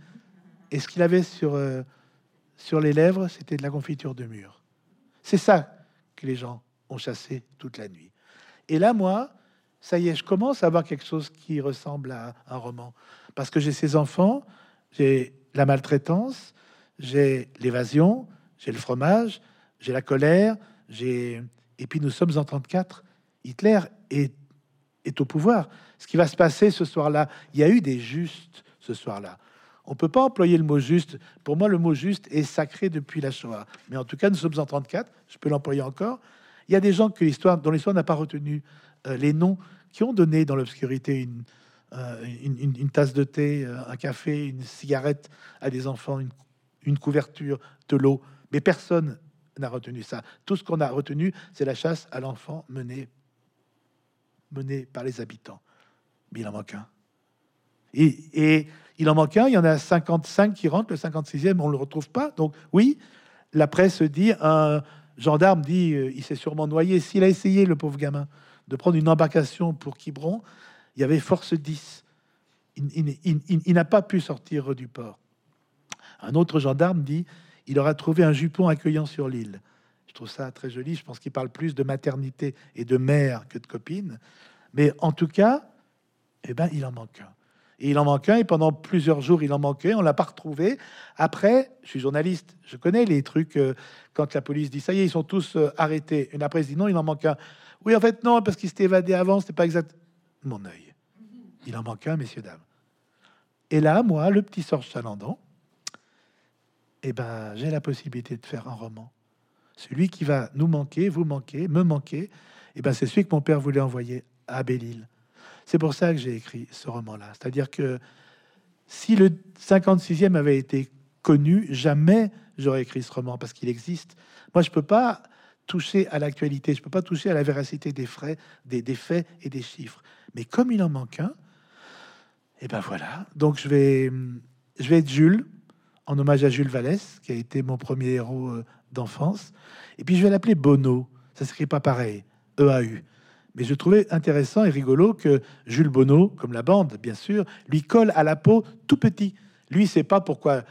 S2: Et ce qu'il avait sur, euh, sur les lèvres, c'était de la confiture de mûres. C'est ça les gens ont chassé toute la nuit. Et là, moi, ça y est, je commence à avoir quelque chose qui ressemble à un roman. Parce que j'ai ces enfants, j'ai la maltraitance, j'ai l'évasion, j'ai le fromage, j'ai la colère, j'ai... Et puis nous sommes en 34. Hitler est, est au pouvoir. Ce qui va se passer ce soir-là, il y a eu des justes ce soir-là. On peut pas employer le mot juste. Pour moi, le mot juste est sacré depuis la Shoah. Mais en tout cas, nous sommes en 34. Je peux l'employer encore. Il y a des gens que l'histoire, dont l'histoire n'a pas retenu euh, les noms, qui ont donné dans l'obscurité une, euh, une, tasse de thé, euh, un café, une cigarette à des enfants, une, une couverture, de l'eau. Mais personne n'a retenu ça. Tout ce qu'on a retenu, c'est la chasse à l'enfant menée, menée par les habitants. Mais il en manque un. Et, il en manque un, il y en a 55 qui rentrent, le 56e, on ne le retrouve pas. Donc oui, la presse dit, un gendarme dit, euh, il s'est sûrement noyé. S'il a essayé, le pauvre gamin, de prendre une embarcation pour Quiberon, il y avait force 10. Il, n'a pas pu sortir du port. Un autre gendarme dit, il aura trouvé un jupon accueillant sur l'île. Je trouve ça très joli. Je pense qu'il parle plus de maternité et de mère que de copine. Mais en tout cas, eh ben, il en manque un. Il en manque un, et pendant plusieurs jours, il en manquait, on l'a pas retrouvé. Après, je suis journaliste, je connais les trucs, euh, quand la police dit ça y est, ils sont tous euh, arrêtés. Et après, il dit non, il en manque un. Oui, en fait, non, parce qu'il s'était évadé avant, c'était pas exact. Mon œil. Il en manque un, messieurs, dames. Et là, moi, le petit Sorge Chalandon, eh ben, j'ai la possibilité de faire un roman. Celui qui va nous manquer, vous manquer, me manquer, eh ben, c'est celui que mon père voulait envoyer à Belle-Île. C'est pour ça que j'ai écrit ce roman-là. C'est-à-dire que si le 56e avait été connu, jamais j'aurais écrit ce roman parce qu'il existe. Moi, je peux pas toucher à l'actualité, je peux pas toucher à la véracité des, frais, des, faits et des chiffres. Mais comme il en manque un, et eh ben voilà. Donc je vais, je vais être Jules, en hommage à Jules Vallès, qui a été mon premier héros euh, d'enfance. Et puis je vais l'appeler Bono. Ça s'écrit pas pareil, E-A-U. Mais je trouvais intéressant et rigolo que Jules Bonneau, comme la bande, bien sûr, lui colle à la peau tout petit. Lui, sait pas pourquoi.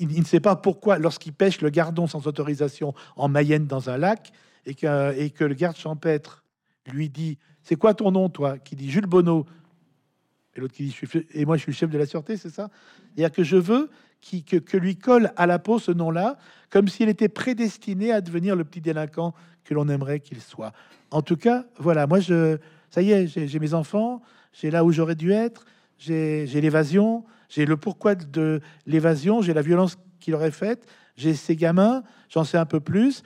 S2: Il, ne sait pas pourquoi, lorsqu'il pêche le gardon sans autorisation en Mayenne dans un lac, et que, et que le garde champêtre lui dit C'est quoi ton nom, toi? Qui dit Jules Bonneau. Et l'autre qui dit Et moi, je suis le chef de la sûreté, c'est ça? C'est-à-dire que je veux qui, que, que lui colle à la peau ce nom-là, comme s'il était prédestiné à devenir le petit délinquant que l'on aimerait qu'il soit. En tout cas, voilà, moi, je, ça y est, j'ai mes enfants, j'ai là où j'aurais dû être, j'ai l'évasion, j'ai le pourquoi de l'évasion, j'ai la violence qu'il aurait faite, j'ai ces gamins, j'en sais un peu plus.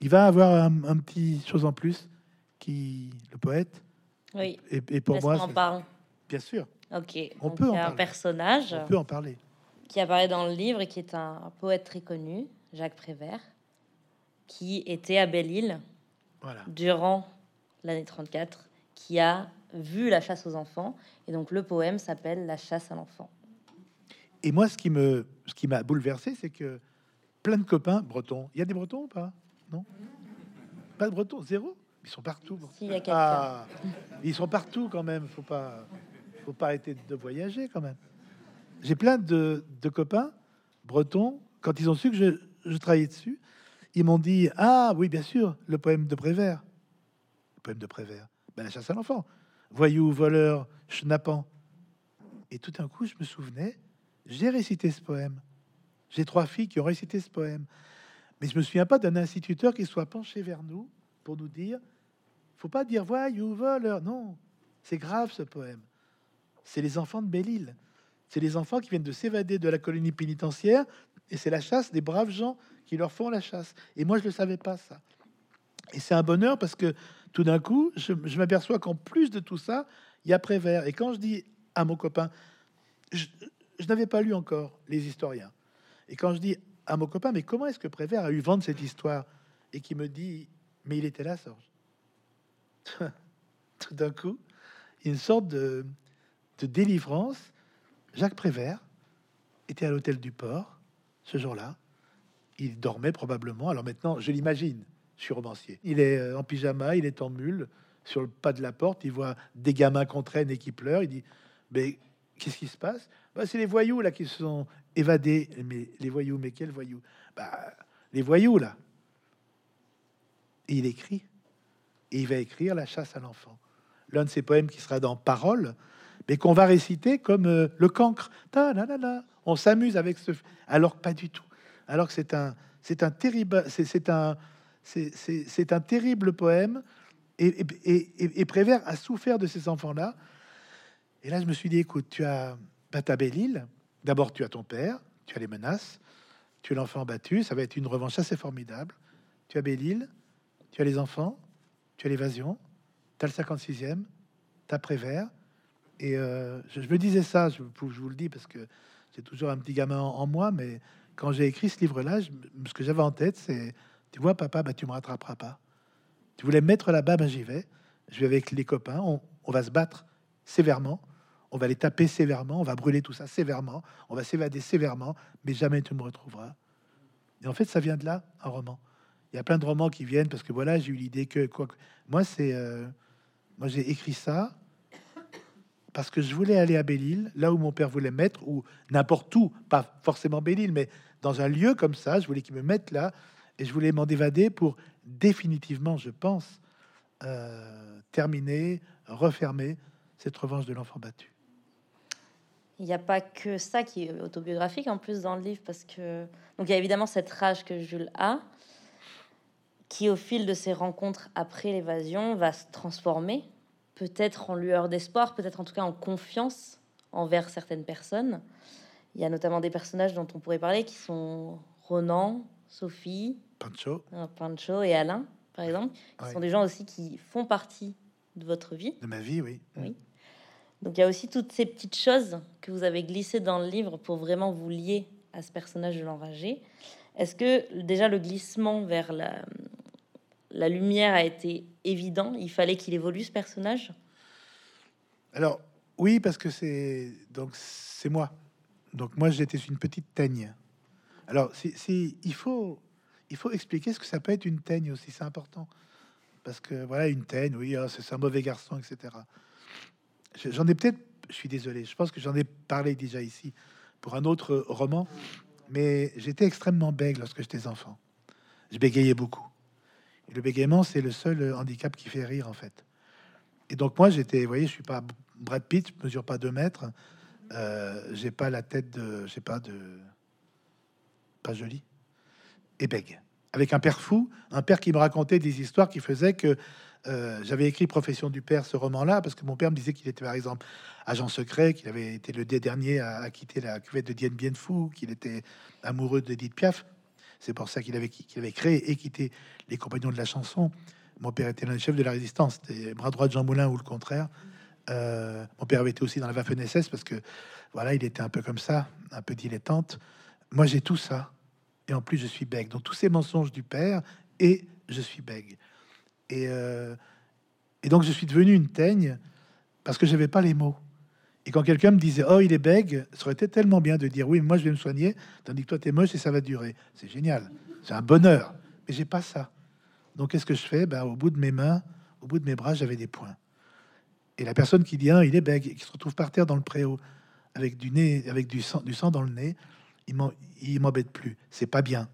S2: Il va avoir un, petit chose en plus qui le poète.
S1: Oui.
S2: Et, pour moi,
S1: on parle.
S2: Bien sûr.
S1: Ok.
S2: On peut en
S1: un personnage.
S2: On peut en parler.
S1: Qui apparaît dans le livre et qui est un poète très connu, Jacques Prévert, qui était à Belle-Île
S2: voilà.
S1: durant l'année 34, qui a vu la chasse aux enfants. Et donc le poème s'appelle La chasse à l'enfant.
S2: Et moi, ce qui me, ce qui m'a bouleversé, c'est que plein de copains bretons. Il y a des bretons ou pas? Non? Pas de bretons, zéro? Ils sont partout.
S1: ah,
S2: ils sont partout quand même. Faut pas, faut pas arrêter de voyager quand même. J'ai plein de, copains bretons. Quand ils ont su que je, je travaillais dessus, ils m'ont dit Ah oui, bien sûr, le poème de Prévert. Le poème de Prévert. Ben, la chasse à l'enfant. Voyou, voleur, schnappant. Et tout d'un coup, je me souvenais, j'ai récité ce poème. J'ai trois filles qui ont récité ce poème. Mais je me souviens pas d'un instituteur qui soit penché vers nous pour nous dire faut pas dire voyou, voleur. Non, c'est grave ce poème. C'est les enfants de Belle-Île. C'est les enfants qui viennent de s'évader de la colonie pénitentiaire et c'est la chasse des braves gens qui leur font la chasse. Et moi, je ne le savais pas, ça. Et c'est un bonheur parce que tout d'un coup, je, m'aperçois qu'en plus de tout ça, il y a Prévert. Et quand je dis à mon copain, je, n'avais pas lu encore les historiens. Et quand je dis à mon copain, mais comment est-ce que Prévert a eu vent de cette histoire? Et qui me dit, mais il était là, Sorge. [laughs] tout d'un coup, une sorte de, de délivrance. Jacques Prévert était à l'hôtel du port ce jour-là. Il dormait probablement. Alors maintenant, je l'imagine, je suis romancier. Il est euh, en pyjama, il est en mule, sur le pas de la porte, il voit des gamins qu'on traîne et qui pleurent. Il dit Mais qu'est-ce qui se passe? Bah, C'est les voyous là qui se sont évadés. Mais les voyous, mais quels voyous? Bah, Les voyous là. Et il écrit. Et il va écrire La chasse à l'enfant. L'un de ses poèmes qui sera dans Parole, mais qu'on va réciter comme euh, le cancre. On s'amuse avec ce. Alors pas du tout. Alors que c'est un, c'est un terrible, c'est un, c'est un terrible poème. Et, et, et, Prévert a souffert de ces enfants-là. Et là, je me suis dit, écoute, tu as bah, ta belle-île. D'abord, tu as ton père, tu as les menaces, tu es l'enfant battu. Ça va être une revanche assez formidable. Tu as Belle-Île, tu as les enfants, tu as l'évasion, tu as le 56e, tu as Prévert. Et euh, je, me disais ça, je, vous le dis parce que j'ai toujours un petit gamin en, moi, mais quand j'ai écrit ce livre-là, ce que j'avais en tête, c'est Tu vois, papa, bah, tu me rattraperas pas. Tu voulais mettre là-bas, ben, j'y vais. Je vais avec les copains, on, on, va se battre sévèrement, on va les taper sévèrement, on va brûler tout ça sévèrement, on va s'évader sévèrement, mais jamais tu me retrouveras. Et en fait, ça vient de là, un roman. Il y a plein de romans qui viennent parce que voilà, j'ai eu l'idée que quoi. Moi, c'est euh, moi j'ai écrit ça parce que je voulais aller à Belle-Île, là où mon père voulait mettre, ou n'importe où, pas forcément Belle-Île, mais dans un lieu comme ça, je voulais qu'il me mette là, et je voulais m'en évader pour définitivement, je pense, euh, terminer, refermer cette revanche de l'enfant battu.
S1: Il n'y a pas que ça qui est autobiographique en plus dans le livre, parce que donc il y a évidemment cette rage que Jules a, qui au fil de ses rencontres après l'évasion va se transformer peut-être en lueur d'espoir, peut-être en tout cas en confiance envers certaines personnes. Il y a notamment des personnages dont on pourrait parler qui sont Ronan, Sophie,
S2: Pancho,
S1: euh, Pancho et Alain, par exemple, qui sont des gens aussi qui font partie de votre vie.
S2: De ma vie, oui.
S1: Oui. Donc il y a aussi toutes ces petites choses que vous avez glissées dans le livre pour vraiment vous lier à ce personnage de l'enragé. Est-ce que déjà le glissement vers la, la lumière a été évident Il fallait qu'il évolue ce personnage?
S2: Alors oui, parce que c'est donc c'est moi. Donc moi j'étais une petite teigne. Alors si, il faut il faut expliquer ce que ça peut être une teigne aussi, c'est important parce que voilà une teigne, oui, ah, c'est un mauvais garçon, etc. J'en ai peut-être, je suis désolé, je pense que j'en ai parlé déjà ici pour un autre roman, mais j'étais extrêmement bègue lorsque j'étais enfant. Je bégayais beaucoup le bégaiement, c'est le seul handicap qui fait rire, en fait. Et donc, moi, j'étais, vous voyez, je suis pas Brad Pitt, je mesure pas deux mètres, euh, j'ai pas la tête de, pas pas joli, et bègue. Avec un père fou, un père qui me racontait des histoires qui faisaient que euh, j'avais écrit Profession du père, ce roman-là, parce que mon père me disait qu'il était par exemple agent secret, qu'il avait été le dernier à, quitter la cuvette de Dien Bien qu'il était amoureux d'Edith Piaf. C'est pour ça qu'il avait, avait créé et quitté les compagnons de la chanson. Mon père était l'un des chefs de la résistance, c'était bras droit de Jean Moulin ou le contraire. Euh, mon père avait été aussi dans la Waffen parce que voilà, il était un peu comme ça, un peu dilettante. Moi, j'ai tout ça. Et en plus, je suis bègue. Donc, tous ces mensonges du père et je suis bègue. Et, euh, et donc, je suis devenu une teigne parce que j'avais pas les mots. Et quand quelqu'un me disait Oh, il est bègue, ça aurait été tellement bien de dire Oui, moi je vais me soigner, tandis que toi t'es moche et ça va durer. C'est génial, c'est un bonheur. Mais j'ai pas ça. Donc, qu'est-ce que je fais? Ben, Au bout de mes mains, au bout de mes bras, j'avais des points. Et la personne qui dit ah, il est bègue, et qui se retrouve par terre dans le préau avec du nez, avec du sang, du sang dans le nez, il m'embête plus. C'est pas bien.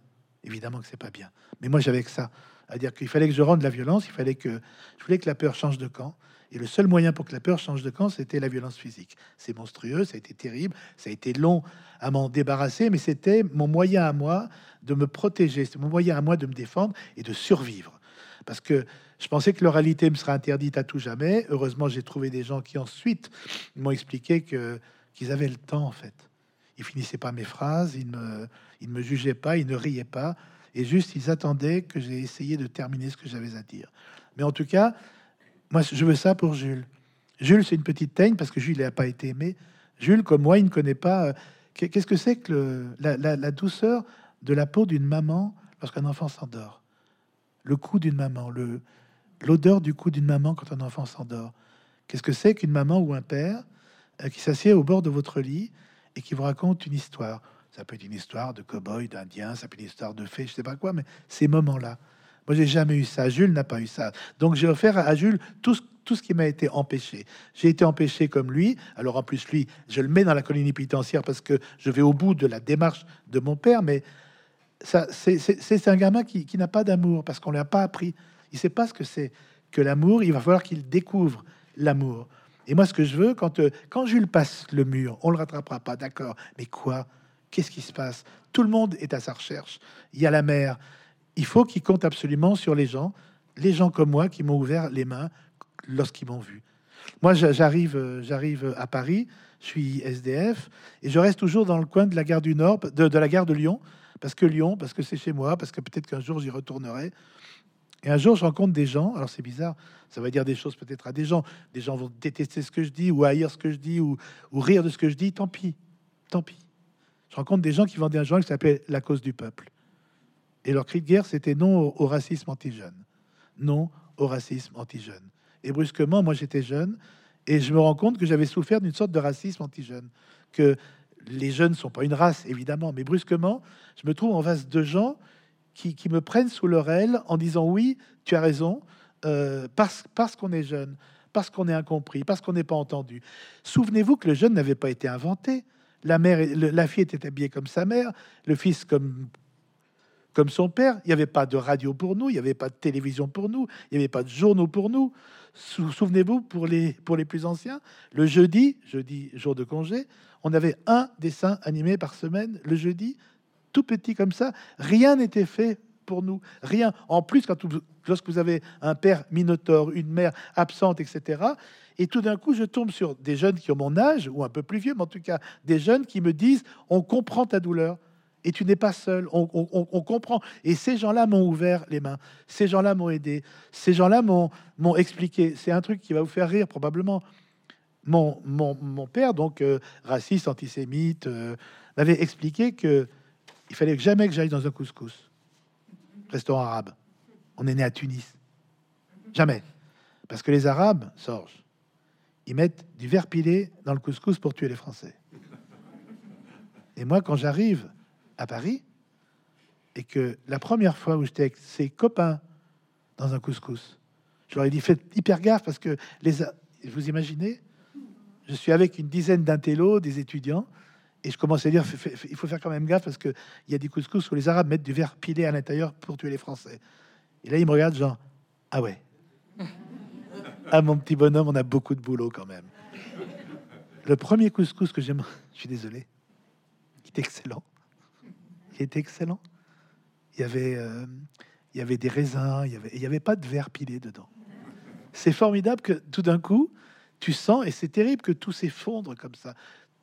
S2: Évidemment que c'est pas bien. Mais moi, j'avais que ça. À dire qu'il fallait que je rende la violence, il fallait que je voulais que la peur change de camp. Et le seul moyen pour que la peur change de camp, c'était la violence physique. C'est monstrueux, ça a été terrible, ça a été long à m'en débarrasser, mais c'était mon moyen à moi de me protéger, c'est mon moyen à moi de me défendre et de survivre. Parce que je pensais que l'oralité me serait interdite à tout jamais. Heureusement, j'ai trouvé des gens qui ensuite m'ont expliqué qu'ils avaient le temps en fait. Ils finissaient pas mes phrases, ils ne ils me jugeaient pas, ils ne riaient pas, et juste ils attendaient que j'ai essayé de terminer ce que j'avais à dire. Mais en tout cas, moi, je veux ça pour Jules. Jules, c'est une petite teigne parce que Jules n'a pas été aimé. Jules, comme moi, il ne connaît pas. Euh, qu'est-ce que c'est que la, douceur de la peau d'une maman lorsqu'un enfant s'endort? Le cou d'une maman, le, l'odeur du cou d'une maman quand un enfant s'endort. Qu'est-ce que c'est qu'une maman ou un père euh, qui s'assied au bord de votre lit et qui vous raconte une histoire? Ça peut être une histoire de cow-boy, d'indien, ça peut être une histoire de fée, je sais pas quoi, mais ces moments-là. Moi, j'ai jamais eu ça. Jules n'a pas eu ça. Donc, j'ai offert à Jules tout ce, tout ce qui m'a été empêché. J'ai été empêché comme lui. Alors, en plus, lui, je le mets dans la colonie pénitentiaire parce que je vais au bout de la démarche de mon père. Mais ça, c'est un gamin qui, qui n'a pas d'amour parce qu'on lui a pas appris. Il sait pas ce que c'est que l'amour. Il va falloir qu'il découvre l'amour. Et moi, ce que je veux, quand, euh, quand Jules passe le mur, on le rattrapera pas, d'accord. Mais quoi? Qu'est-ce qui se passe? Tout le monde est à sa recherche. Il y a la mère, il faut qu'il compte absolument sur les gens, les gens comme moi qui m'ont ouvert les mains lorsqu'ils m'ont vu. Moi, j'arrive, euh, j'arrive à Paris, je suis SDF et je reste toujours dans le coin de la gare du Nord, de, la gare de Lyon, parce que Lyon, parce que c'est chez moi, parce que peut-être qu'un jour j'y retournerai. Et un jour, je rencontre des gens. Alors c'est bizarre, ça va dire des choses peut-être à des gens. Des gens vont détester ce que je dis ou haïr ce que je dis ou, ou rire de ce que je dis. Tant pis, tant pis. Je rencontre des gens qui vendaient un journal qui s'appelle La cause du peuple. Et leur cri de guerre, c'était non au, racisme anti-jeune. Non au racisme anti-jeune. Et brusquement, moi j'étais jeune et je me rends compte que j'avais souffert d'une sorte de racisme anti-jeune. Que les jeunes sont pas une race, évidemment, mais brusquement, je me trouve en face de gens qui, me prennent sous leur aile en disant oui, tu as raison, euh, parce, parce qu'on est jeune, parce qu'on est incompris, parce qu'on n'est pas entendu. Souvenez-vous que le jeune n'avait pas été inventé. La mère, la fille était habillée comme sa mère, le fils comme comme son père. Il n'y avait pas de radio pour nous, il n'y avait pas de télévision pour nous, il n'y avait pas de journaux pour nous. Souvenez-vous, pour les, pour les plus anciens, le jeudi, jeudi, jour de congé, on avait un dessin animé par semaine, le jeudi, tout petit comme ça. Rien n'était fait pour nous. Rien. En plus, lorsque vous avez un père minotaure, une mère absente, etc., et tout d'un coup, je tombe sur des jeunes qui ont mon âge, ou un peu plus vieux, mais en tout cas, des jeunes qui me disent On comprend ta douleur et tu n'es pas seul. On, comprend. Et ces gens-là m'ont ouvert les mains. Ces gens-là m'ont aidé. Ces gens-là m'ont expliqué. C'est un truc qui va vous faire rire probablement. Mon, mon, père, donc euh, raciste, antisémite, euh, m'avait expliqué que il fallait jamais que j'aille dans un couscous, restaurant arabe. On est né à Tunis. Jamais. Parce que les Arabes, Sorge, ils mettent du verre pilé dans le couscous pour tuer les Français. Et moi, quand j'arrive à Paris et que la première fois où j'étais avec ses copains dans un couscous, je leur ai dit faites hyper gaffe parce que les vous imaginez, je suis avec une dizaine d'intellos, des étudiants, et je commence à dire il faut faire quand même gaffe parce que il y a des couscous où les Arabes mettent du verre pilé à l'intérieur pour tuer les Français. Et là, ils me regardent genre ah ouais. Ah mon petit bonhomme, on a beaucoup de boulot quand même. Le premier couscous que j'aime, [laughs] je suis désolé, qui est excellent était excellent. Il y avait, euh, il y avait des raisins, il y avait, avait pas de verre pilé dedans. C'est formidable que tout d'un coup, tu sens, et c'est terrible que tout s'effondre comme ça.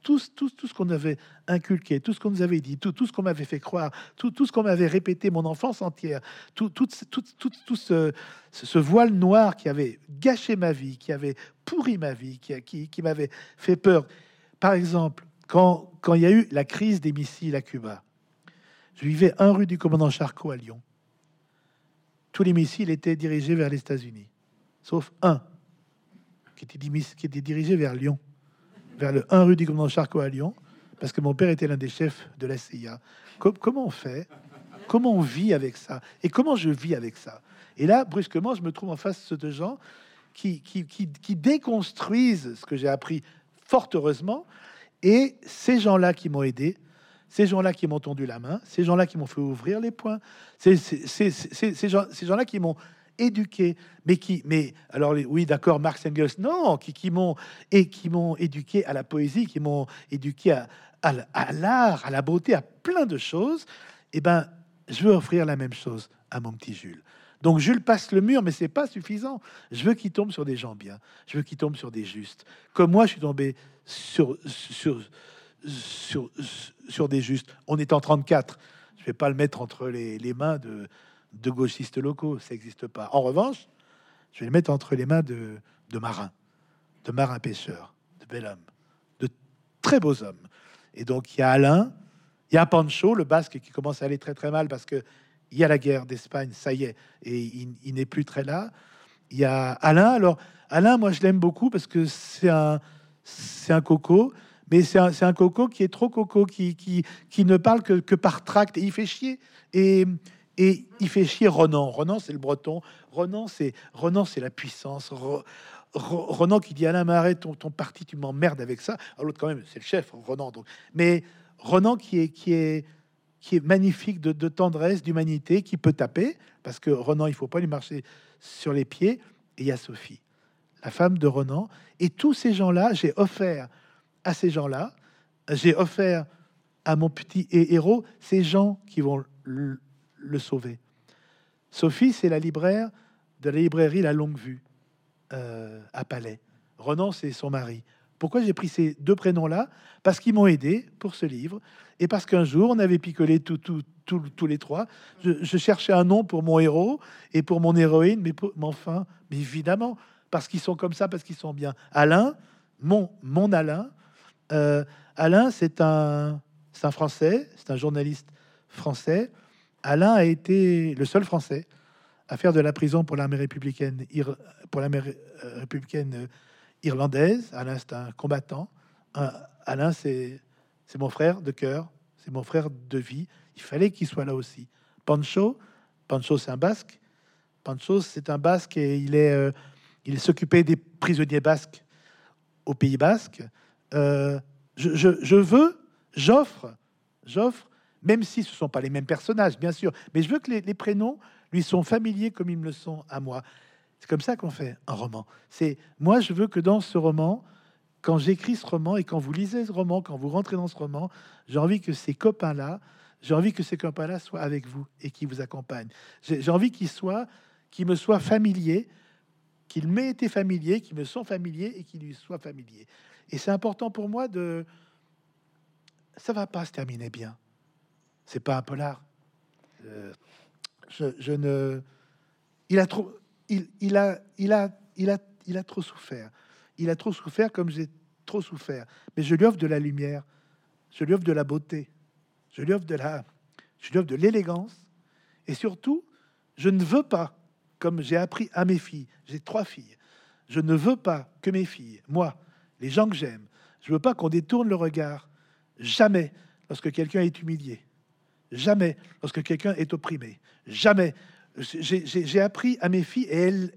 S2: Tout, tout, tout ce qu'on avait inculqué, tout ce qu'on nous avait dit, tout, tout ce qu'on m'avait fait croire, tout, tout ce qu'on m'avait répété mon enfance entière, tout, tout, tout, tout, tout ce, ce, voile noir qui avait gâché ma vie, qui avait pourri ma vie, qui, qui, qui m'avait fait peur. Par exemple, quand, quand il y a eu la crise des missiles à Cuba, je vivais un rue du commandant Charcot à Lyon. Tous les missiles étaient dirigés vers les États-Unis, sauf un qui était, qui était dirigé vers Lyon, vers le 1 rue du commandant Charcot à Lyon, parce que mon père était l'un des chefs de la CIA. comment on fait? Comment on vit avec ça? Et comment je vis avec ça? Et là, brusquement, je me trouve en face de gens qui, déconstruisent ce que j'ai appris fort heureusement. Et ces gens-là qui m'ont aidé, ces gens-là qui m'ont tendu la main, ces gens-là qui m'ont fait ouvrir les points, ces, gens-là qui m'ont éduqué, mais qui, mais alors oui, d'accord, Marx Engels, non, qui, m'ont et qui m'ont éduqué à la poésie, qui m'ont éduqué à, à, l'art, à la beauté, à plein de choses. Eh ben, je veux offrir la même chose à mon petit Jules. Donc Jules passe le mur, mais c'est pas suffisant. Je veux qu'il tombe sur des gens bien. Je veux qu'il tombe sur des justes. Comme moi, je suis tombé sur sur sur, sur des justes. On est en 34. Je vais pas le mettre entre les, les mains de de gauchistes locaux, ça n'existe pas. En revanche, je vais le mettre entre les mains de, de marins, de marins pêcheurs, de bel hommes, de très beaux hommes. Et donc il y a Alain, il y a Pancho, le basque, qui commence à aller très très mal parce que il y a la guerre d'Espagne, ça y est, et il, n'est plus très là. Il y a Alain. Alors Alain, moi je l'aime beaucoup parce que c'est un c'est un coco, mais c'est un, coco qui est trop coco, qui, qui, qui ne parle que, que par tract et il fait chier. Et et il fait chier Renan. Renan, c'est le breton. Renan, c'est Renan, c'est la puissance. Renan qui dit Alain Marais, ton, ton parti, tu m'emmerdes avec ça. l'autre, quand même, c'est le chef, Renan. Donc. Mais Renan qui est, qui est, qui est magnifique de, tendresse, d'humanité, qui peut taper, parce que Renan, il faut pas lui marcher sur les pieds. Et il y a Sophie, la femme de Renan. Et tous ces gens-là, j'ai offert à ces gens-là, j'ai offert à mon petit héros ces gens qui vont le sauver. Sophie, c'est la libraire de la librairie La Longue Vue euh, à Palais. Renan, c'est son mari. Pourquoi j'ai pris ces deux prénoms-là? Parce qu'ils m'ont aidé pour ce livre et parce qu'un jour, on avait picolé tout, tous les trois. Je, cherchais un nom pour mon héros et pour mon héroïne, mais, enfin, mais évidemment, parce qu'ils sont comme ça, parce qu'ils sont bien. Alain, mon, mon Alain, euh, Alain, c'est un, un Français, c'est un journaliste français Alain a été le seul Français à faire de la prison pour l'armée républicaine, euh, euh, irlandaise. Alain, c'est un combattant. Alain, c'est mon frère de cœur, c'est mon frère de vie. Il fallait qu'il soit là aussi. Pancho, Pancho, c'est un Basque. Pancho, c'est un Basque et il il s'occupait des prisonniers basques au Pays Basque. Je, je veux, j'offre, j'offre même si ce ne sont pas les mêmes personnages, bien sûr. Mais je veux que les, prénoms lui sont familiers comme ils me le sont à moi. C'est comme ça qu'on fait un roman. C'est moi, je veux que dans ce roman, quand j'écris ce roman et quand vous lisez ce roman, quand vous rentrez dans ce roman, j'ai envie que ces copains-là, j'ai envie que ces copains-là soient avec vous et qui vous accompagnent. J'ai envie qu'ils soient, qu'ils me soient familiers, qu'ils m'aient été familiers, qu'ils me sont familiers et qu'ils lui soient familiers. Et c'est important pour moi de. Ça va pas se terminer bien c'est pas un polar. Euh, je, ne. Il a trop. Il, il, a, il, a, il, a, il a trop souffert. Il a trop souffert comme j'ai trop souffert. Mais je lui offre de la lumière. Je lui offre de la beauté. Je lui offre de la. Je lui offre de l'élégance. Et surtout, je ne veux pas, comme j'ai appris à mes filles, j'ai trois filles, je ne veux pas que mes filles, moi, les gens que j'aime, je veux pas qu'on détourne le regard, jamais, lorsque quelqu'un est humilié, Jamais lorsque quelqu'un est opprimé. Jamais. J'ai appris à mes filles, et elles,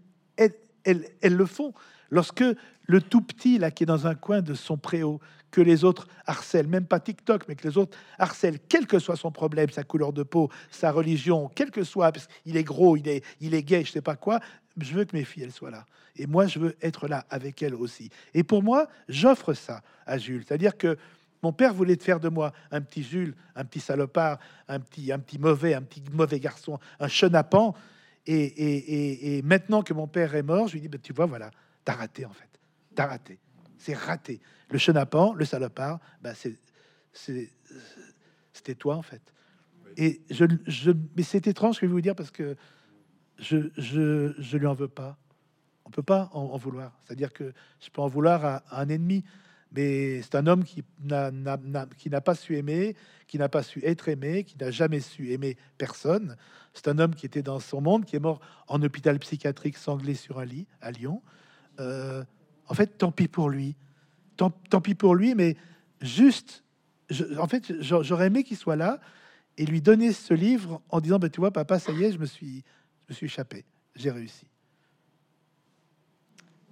S2: elles, elles, le font, lorsque le tout petit, là, qui est dans un coin de son préau, que les autres harcèlent, même pas TikTok, mais que les autres harcèlent, quel que soit son problème, sa couleur de peau, sa religion, quel que soit, parce qu'il est gros, il est, il est gay, je sais pas quoi, je veux que mes filles, elles soient là. Et moi, je veux être là avec elles aussi. Et pour moi, j'offre ça à Jules. C'est-à-dire que mon père voulait te faire de moi un petit Jules, un petit salopard, un petit, un petit mauvais, un petit mauvais garçon, un chenapan. Et, et, et, maintenant que mon père est mort, je lui dis, ben, tu vois, voilà, t'as raté en fait. T'as raté. C'est raté. Le chenapan, le salopard, c'est, c'était toi en fait. Et je, je mais c'est étrange ce que je vais vous dire parce que je, je, je lui en veux pas. On peut pas en, vouloir. C'est-à-dire que je peux en vouloir à, un ennemi, mais c'est un homme qui n'a, pas su aimer, qui n'a pas su être aimé, qui n'a jamais su aimer personne. C'est un homme qui était dans son monde, qui est mort en hôpital psychiatrique sanglé sur un lit à Lyon. Euh, en fait, tant pis pour lui. Tant, tant pis pour lui, mais juste, en fait, j'aurais aimé qu'il soit là et lui donner ce livre en disant, ben, tu vois, papa, ça y est, je me suis, me suis échappé, j'ai réussi.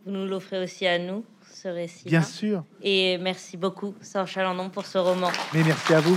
S1: Vous nous l'offrez aussi à nous, ce récit.
S2: Bien sûr.
S1: Et merci beaucoup, Serge Chalandon, pour ce roman.
S2: Mais merci à vous.